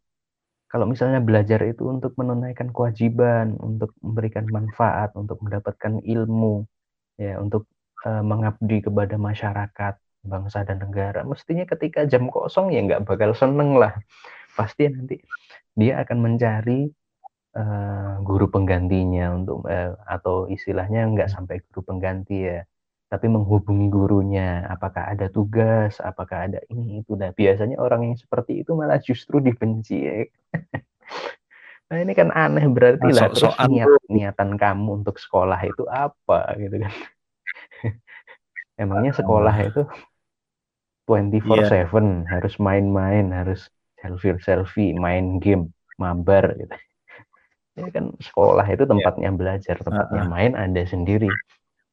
[SPEAKER 1] kalau misalnya belajar itu untuk menunaikan kewajiban untuk memberikan manfaat untuk mendapatkan ilmu ya untuk uh, mengabdi kepada masyarakat bangsa dan negara mestinya ketika jam kosong ya nggak bakal seneng lah pasti nanti dia akan mencari uh, guru penggantinya untuk uh, atau istilahnya nggak hmm. sampai guru pengganti ya tapi menghubungi gurunya apakah ada tugas apakah ada ini itu nah biasanya orang yang seperti itu malah justru dibenci ya nah ini kan aneh berarti nah, lah so, terus niat niatan kamu untuk sekolah itu apa gitu kan emangnya sekolah itu 24/7 yeah. harus main-main harus selfie selfie main game mabar gitu ya kan sekolah itu iya. tempatnya yeah. belajar tempatnya uh -huh. main ada sendiri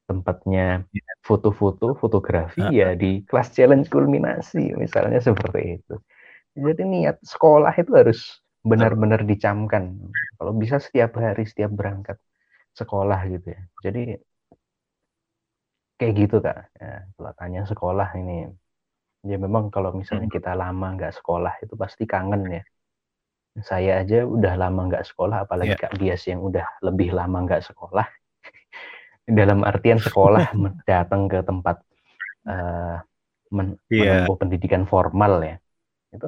[SPEAKER 1] tempatnya
[SPEAKER 2] Iya.
[SPEAKER 1] foto-foto, fotografi,
[SPEAKER 2] Heeh.
[SPEAKER 1] ya di kelas challenge kulminasi, misalnya seperti itu. Jadi niat sekolah itu harus benar-benar dicamkan. Kalau bisa setiap hari, setiap berangkat sekolah gitu ya. Jadi kayak gitu Kak, ya kalau tanya sekolah ini, ya memang kalau misalnya
[SPEAKER 2] Mhm.
[SPEAKER 1] kita lama nggak sekolah itu pasti kangen ya. Saya aja udah lama nggak sekolah, apalagi
[SPEAKER 2] Iya.
[SPEAKER 1] Kak Dias yang udah lebih lama nggak sekolah. Dalam artian sekolah datang ke tempat, eee, men
[SPEAKER 2] Iya.
[SPEAKER 1] menempuh pendidikan formal ya, itu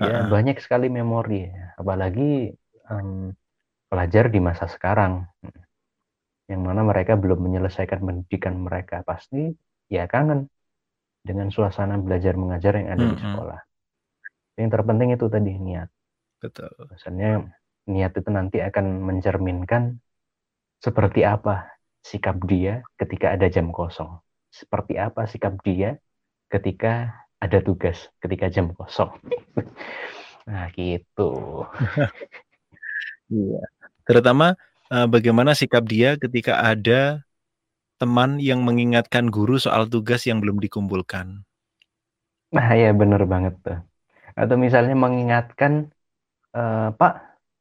[SPEAKER 1] ya
[SPEAKER 2] Heeh.
[SPEAKER 1] banyak sekali memori ya, apalagi, mmm, pelajar di masa sekarang, yang mana mereka belum menyelesaikan pendidikan mereka, pasti ya kangen dengan suasana belajar mengajar yang ada di
[SPEAKER 2] Mhm.
[SPEAKER 1] sekolah. Yang terpenting itu tadi niat.
[SPEAKER 2] Betul.
[SPEAKER 1] Niat itu nanti akan mencerminkan seperti apa sikap dia ketika ada jam kosong, seperti apa sikap dia ketika ada tugas, ketika jam kosong. Nah gitu.
[SPEAKER 2] Iya, terutama, eee, bagaimana sikap dia ketika ada teman yang mengingatkan guru soal tugas yang belum dikumpulkan.
[SPEAKER 1] Nah iya bener banget tuh. Atau misalnya mengingatkan, eee, "Pak,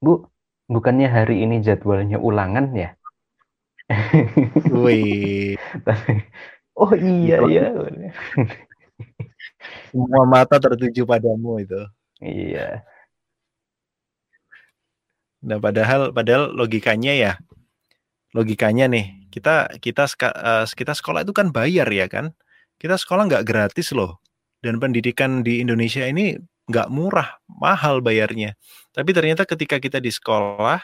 [SPEAKER 1] Bu, bukannya hari ini jadwalnya ulangan ya?"
[SPEAKER 2] Wih.
[SPEAKER 1] Tapi, "Oh iya
[SPEAKER 2] Itu
[SPEAKER 1] ya."
[SPEAKER 2] Semua mata tertuju padamu itu.
[SPEAKER 1] Iya.
[SPEAKER 2] Nah padahal padahal logikanya ya, logikanya nih, kita kita eee, kita sekolah itu kan bayar ya kan, kita sekolah nggak gratis loh, dan pendidikan di Indonesia ini nggak murah, mahal bayarnya. Tapi ternyata ketika kita di sekolah,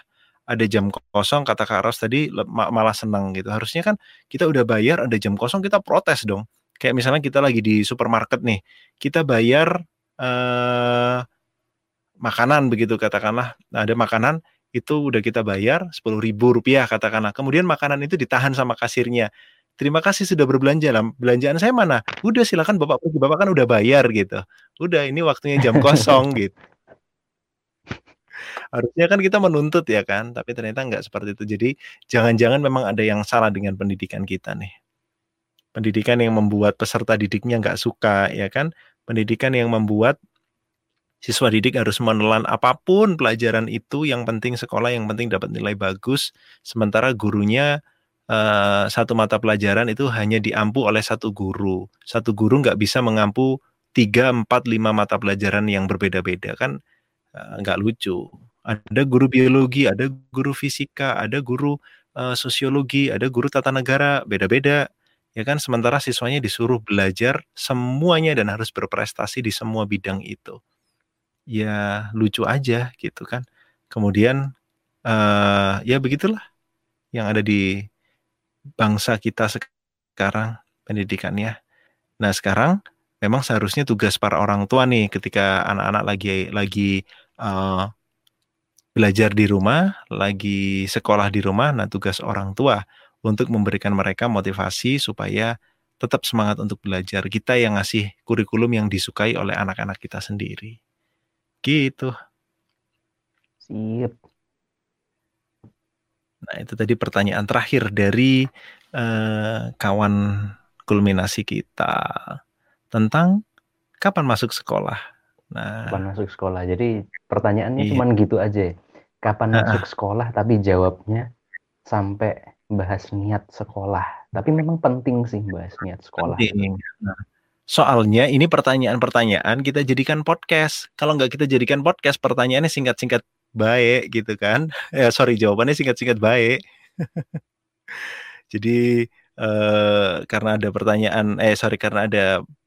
[SPEAKER 2] ada jam kosong kata Kak Ros tadi malah senang gitu, harusnya kan kita udah bayar ada jam kosong kita protes dong. Kayak misalnya kita lagi di supermarket nih, kita bayar, eee, makanan begitu katakanlah, nah ada makanan, itu udah kita bayar Rp10.000 katakanlah, kemudian makanan itu ditahan sama kasirnya, "Terima kasih sudah berbelanja." Lah belanjaan saya mana? "Udah silakan Bapak pergi, Bapak kan udah bayar," gitu. "Udah ini waktunya jam kosong," gitu. Harusnya kan kita menuntut ya kan, tapi ternyata nggak seperti itu. Jadi jangan-jangan memang ada yang salah dengan pendidikan kita nih. Pendidikan yang membuat peserta didiknya nggak suka ya kan, pendidikan yang membuat siswa didik harus menelan apa pun pelajaran itu, yang penting sekolah, yang penting dapat nilai bagus, sementara gurunya, eee, 1 mata pelajaran itu hanya diampu oleh 1 guru. 1 guru nggak bisa mengampu 3, 4, 5 mata pelajaran yang berbeda-beda kan, eee, nggak lucu. Ada guru biologi, ada guru fisika, ada guru, eee, sosiologi, ada guru tata negara, beda-beda, ya kan. Sementara siswanya disuruh belajar semuanya dan harus berprestasi di semua bidang itu. Ya lucu aja gitu kan. Kemudian, eee, ya begitulah yang ada di bangsa kita sekarang pendidikannya. Nah sekarang memang seharusnya tugas para orang tua nih ketika anak-anak lagi lagi, eee, belajar di rumah, lagi sekolah di rumah, nah tugas orang tua untuk memberikan mereka motivasi supaya tetap semangat untuk belajar, kita yang ngasih kurikulum yang disukai oleh anak-anak kita sendiri. Gitu.
[SPEAKER 1] Sip.
[SPEAKER 2] Nah itu tadi pertanyaan terakhir dari, eee, kawan kulminasi kita, tentang kapan masuk sekolah.
[SPEAKER 1] Kapan
[SPEAKER 2] Nah
[SPEAKER 1] masuk sekolah. Jadi pertanyaannya
[SPEAKER 2] Iya.
[SPEAKER 1] cuman gitu aja ya, kapan
[SPEAKER 2] Heeh.
[SPEAKER 1] masuk sekolah, tapi jawabnya sampai bahas niat sekolah. Tapi memang penting sih bahas niat sekolah.
[SPEAKER 2] Penting. Nah, soalnya ini pertanyaan-pertanyaan kita jadikan podcast, kalau nggak kita jadikan podcast, pertanyaannya singkat-singkat bae gitu kan, eh sorry jawabannya singkat-singkat bae. Jadi, eee, karena ada pertanyaan eh sorry karena ada,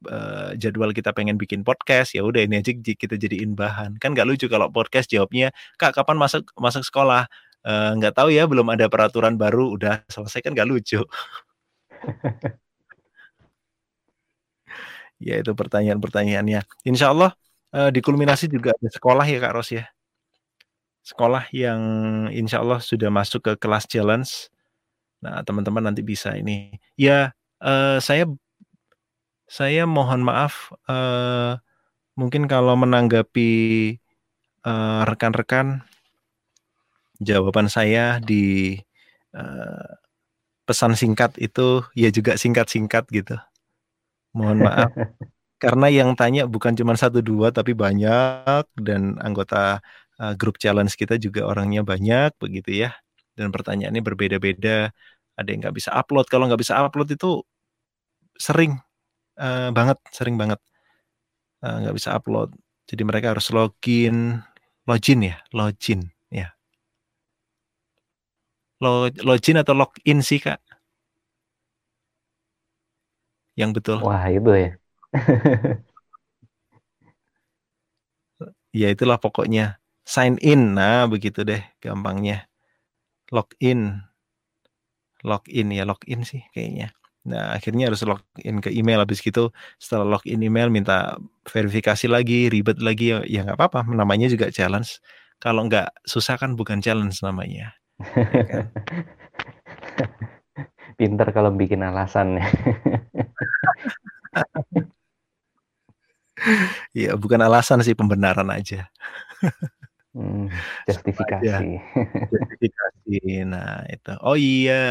[SPEAKER 2] eee, jadwal kita pengen bikin podcast, ya udah ini aja kita jadiin bahan. Kan nggak lucu kalau podcast jawabnya, "Kak kapan masuk masuk sekolah?" Eee, "Nggak tahu ya belum ada peraturan baru," udah selesai kan nggak lucu. Ya itu pertanyaan-pertanyaannya. Insyaallah, eee, di kulminasi juga ada sekolah ya Kak Ros ya? Sekolah yang insyaallah sudah masuk ke kelas challenge. Nah teman-teman nanti bisa ini. Ya, eee, saya saya mohon maaf, eee, mungkin kalau menanggapi, eee, rekan-rekan jawaban saya di, eee pesan singkat itu ya juga singkat-singkat gitu. Mohon maaf. Karena yang tanya bukan cuma satu dua tapi banyak dan anggota uh, grup challenge kita juga orangnya banyak begitu ya dan pertanyaannya berbeda-beda. Ada yang nggak bisa upload. Kalau nggak bisa upload itu sering uh, banget sering banget nggak uh, bisa upload. Jadi mereka harus login login ya login ya. Login atau login sih kak? Yang betul.
[SPEAKER 1] Wah itu ya.
[SPEAKER 2] Ya itulah pokoknya. Sign in. Nah begitu deh gampangnya login. Login ya login sih kayaknya. Nah akhirnya harus login ke email. Habis gitu setelah login email minta verifikasi lagi ribet lagi ya nggak apa-apa. Namanya juga challenge. Kalau nggak susah kan bukan challenge namanya. Ya kan?
[SPEAKER 1] pinter kalau bikin alasan ya.
[SPEAKER 2] Iya, bukan alasan sih pembenaran aja.
[SPEAKER 1] Hmm, justifikasi.
[SPEAKER 2] justifikasi. Nah, itu. Oh iya.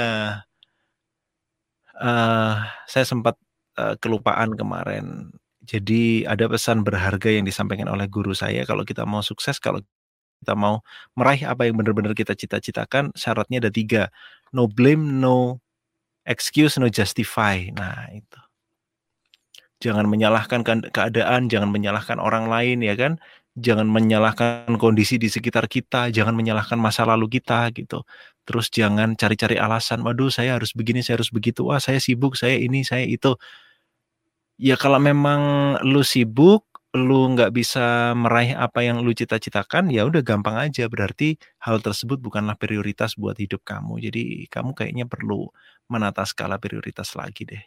[SPEAKER 2] Uh, saya sempat uh, kelupaan kemarin. Jadi ada pesan berharga yang disampaikan oleh guru saya kalau kita mau sukses, kalau kita mau meraih apa yang benar-benar kita cita-citakan, syaratnya ada tiga. No blame, no excuse, no justify. Nah, itu jangan menyalahkan keadaan, jangan menyalahkan orang lain ya kan, jangan menyalahkan kondisi di sekitar kita, jangan menyalahkan masa lalu kita gitu. Terus jangan cari-cari alasan, waduh saya harus begini, saya harus begitu, wah saya sibuk, saya ini, saya itu. Ya kalau memang lu sibuk, lu nggak bisa meraih apa yang lu cita-citakan, ya udah gampang aja. Berarti hal tersebut bukanlah prioritas buat hidup kamu. Jadi kamu kayaknya perlu menata skala prioritas lagi deh,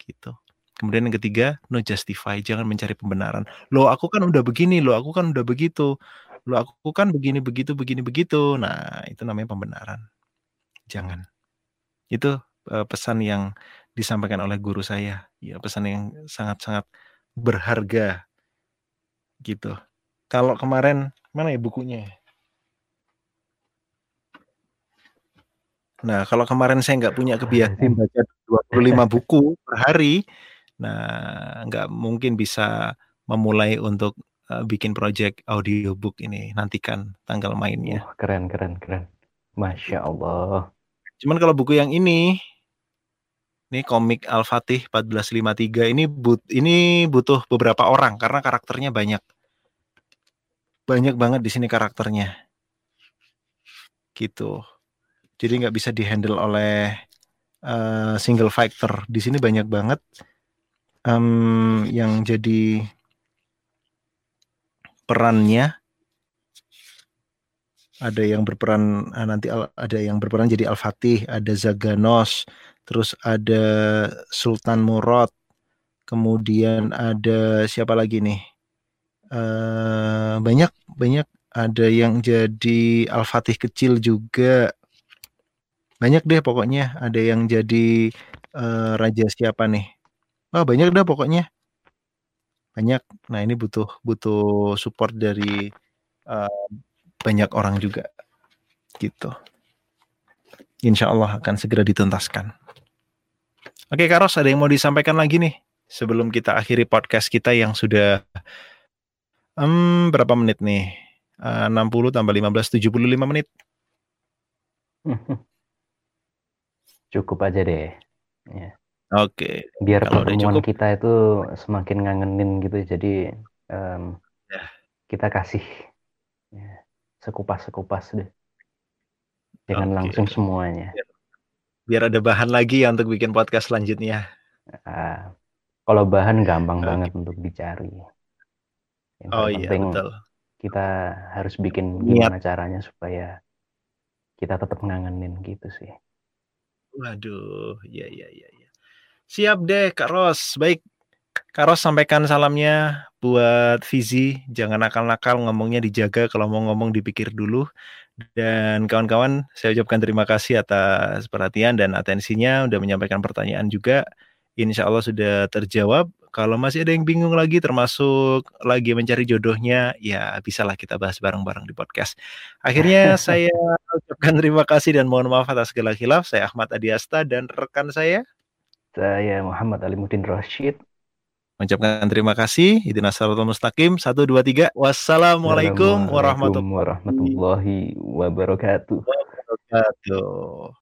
[SPEAKER 2] gitu. Kemudian yang ketiga, no justify, jangan mencari pembenaran. Loh, aku kan udah begini, loh, aku kan udah begitu. Loh, aku kan begini, begitu, begini, begitu. Nah, itu namanya pembenaran. Jangan. Itu uh, pesan yang disampaikan oleh guru saya. Ya, pesan yang sangat-sangat berharga. Gitu. Kalau kemarin, mana ya bukunya? Nah, kalau kemarin saya nggak punya kebiasaan baca 25 buku per hari, Nah, nggak mungkin bisa memulai untuk uh, bikin project audiobook ini. Nantikan tanggal mainnya.
[SPEAKER 1] Oh, keren, keren, keren. Masya Allah.
[SPEAKER 2] Cuman kalau buku yang ini, ini komik Al-Fatih 1453 ini but ini butuh beberapa orang karena karakternya banyak. Banyak banget di sini karakternya. Gitu. Jadi nggak bisa dihandle oleh uh, single factor. Di sini banyak banget um, yang jadi perannya ada yang berperan ah, nanti ada yang berperan jadi Al-Fatih, ada Zaganos, terus ada Sultan Murad, kemudian ada siapa lagi nih? Uh, banyak banyak ada yang jadi Al-Fatih kecil juga. Banyak deh pokoknya, ada yang jadi uh, raja siapa nih? Oh, banyak dah pokoknya. Banyak. Nah, ini butuh butuh support dari uh, banyak orang juga. Gitu. Insya Allah akan segera dituntaskan. Oke, Karos, ada yang mau disampaikan lagi nih sebelum kita akhiri podcast kita yang sudah um, berapa menit nih? Uh, 60 tambah 15 75 menit.
[SPEAKER 1] Cukup aja deh. Ya.
[SPEAKER 2] Oke.
[SPEAKER 1] Biar Kalau pertemuan kita itu semakin ngangenin gitu. Jadi um, ya. kita kasih ya, sekupas-sekupas deh. Jangan Oke. langsung semuanya.
[SPEAKER 2] Biar, ada bahan lagi ya untuk bikin podcast selanjutnya.
[SPEAKER 1] Uh, kalau bahan gampang Oke. banget untuk dicari.
[SPEAKER 2] Yang oh iya betul.
[SPEAKER 1] Kita harus bikin gimana Niat. caranya supaya kita tetap ngangenin gitu sih.
[SPEAKER 2] Waduh, iya iya. Ya. Siap deh Kak Ros. Baik. Kak Ros sampaikan salamnya buat Vizi. Jangan nakal-nakal ngomongnya dijaga kalau mau ngomong dipikir dulu. Dan kawan-kawan, saya ucapkan terima kasih atas perhatian dan atensinya. Udah menyampaikan pertanyaan juga. Insya Allah sudah terjawab. Kalau masih ada yang bingung lagi, termasuk lagi mencari jodohnya, ya bisalah kita bahas bareng-bareng di podcast. Akhirnya saya ucapkan terima kasih dan mohon maaf atas segala khilaf. Saya Ahmad Adiasta dan rekan saya
[SPEAKER 1] saya Muhammad Ali Mudin Rashid.
[SPEAKER 2] Mengucapkan terima kasih. Idina Saratul Mustaqim. Satu, dua, tiga. Wassalamualaikum
[SPEAKER 1] warahmatullahi wabarakatuh.
[SPEAKER 2] Warahmatullahi wabarakatuh.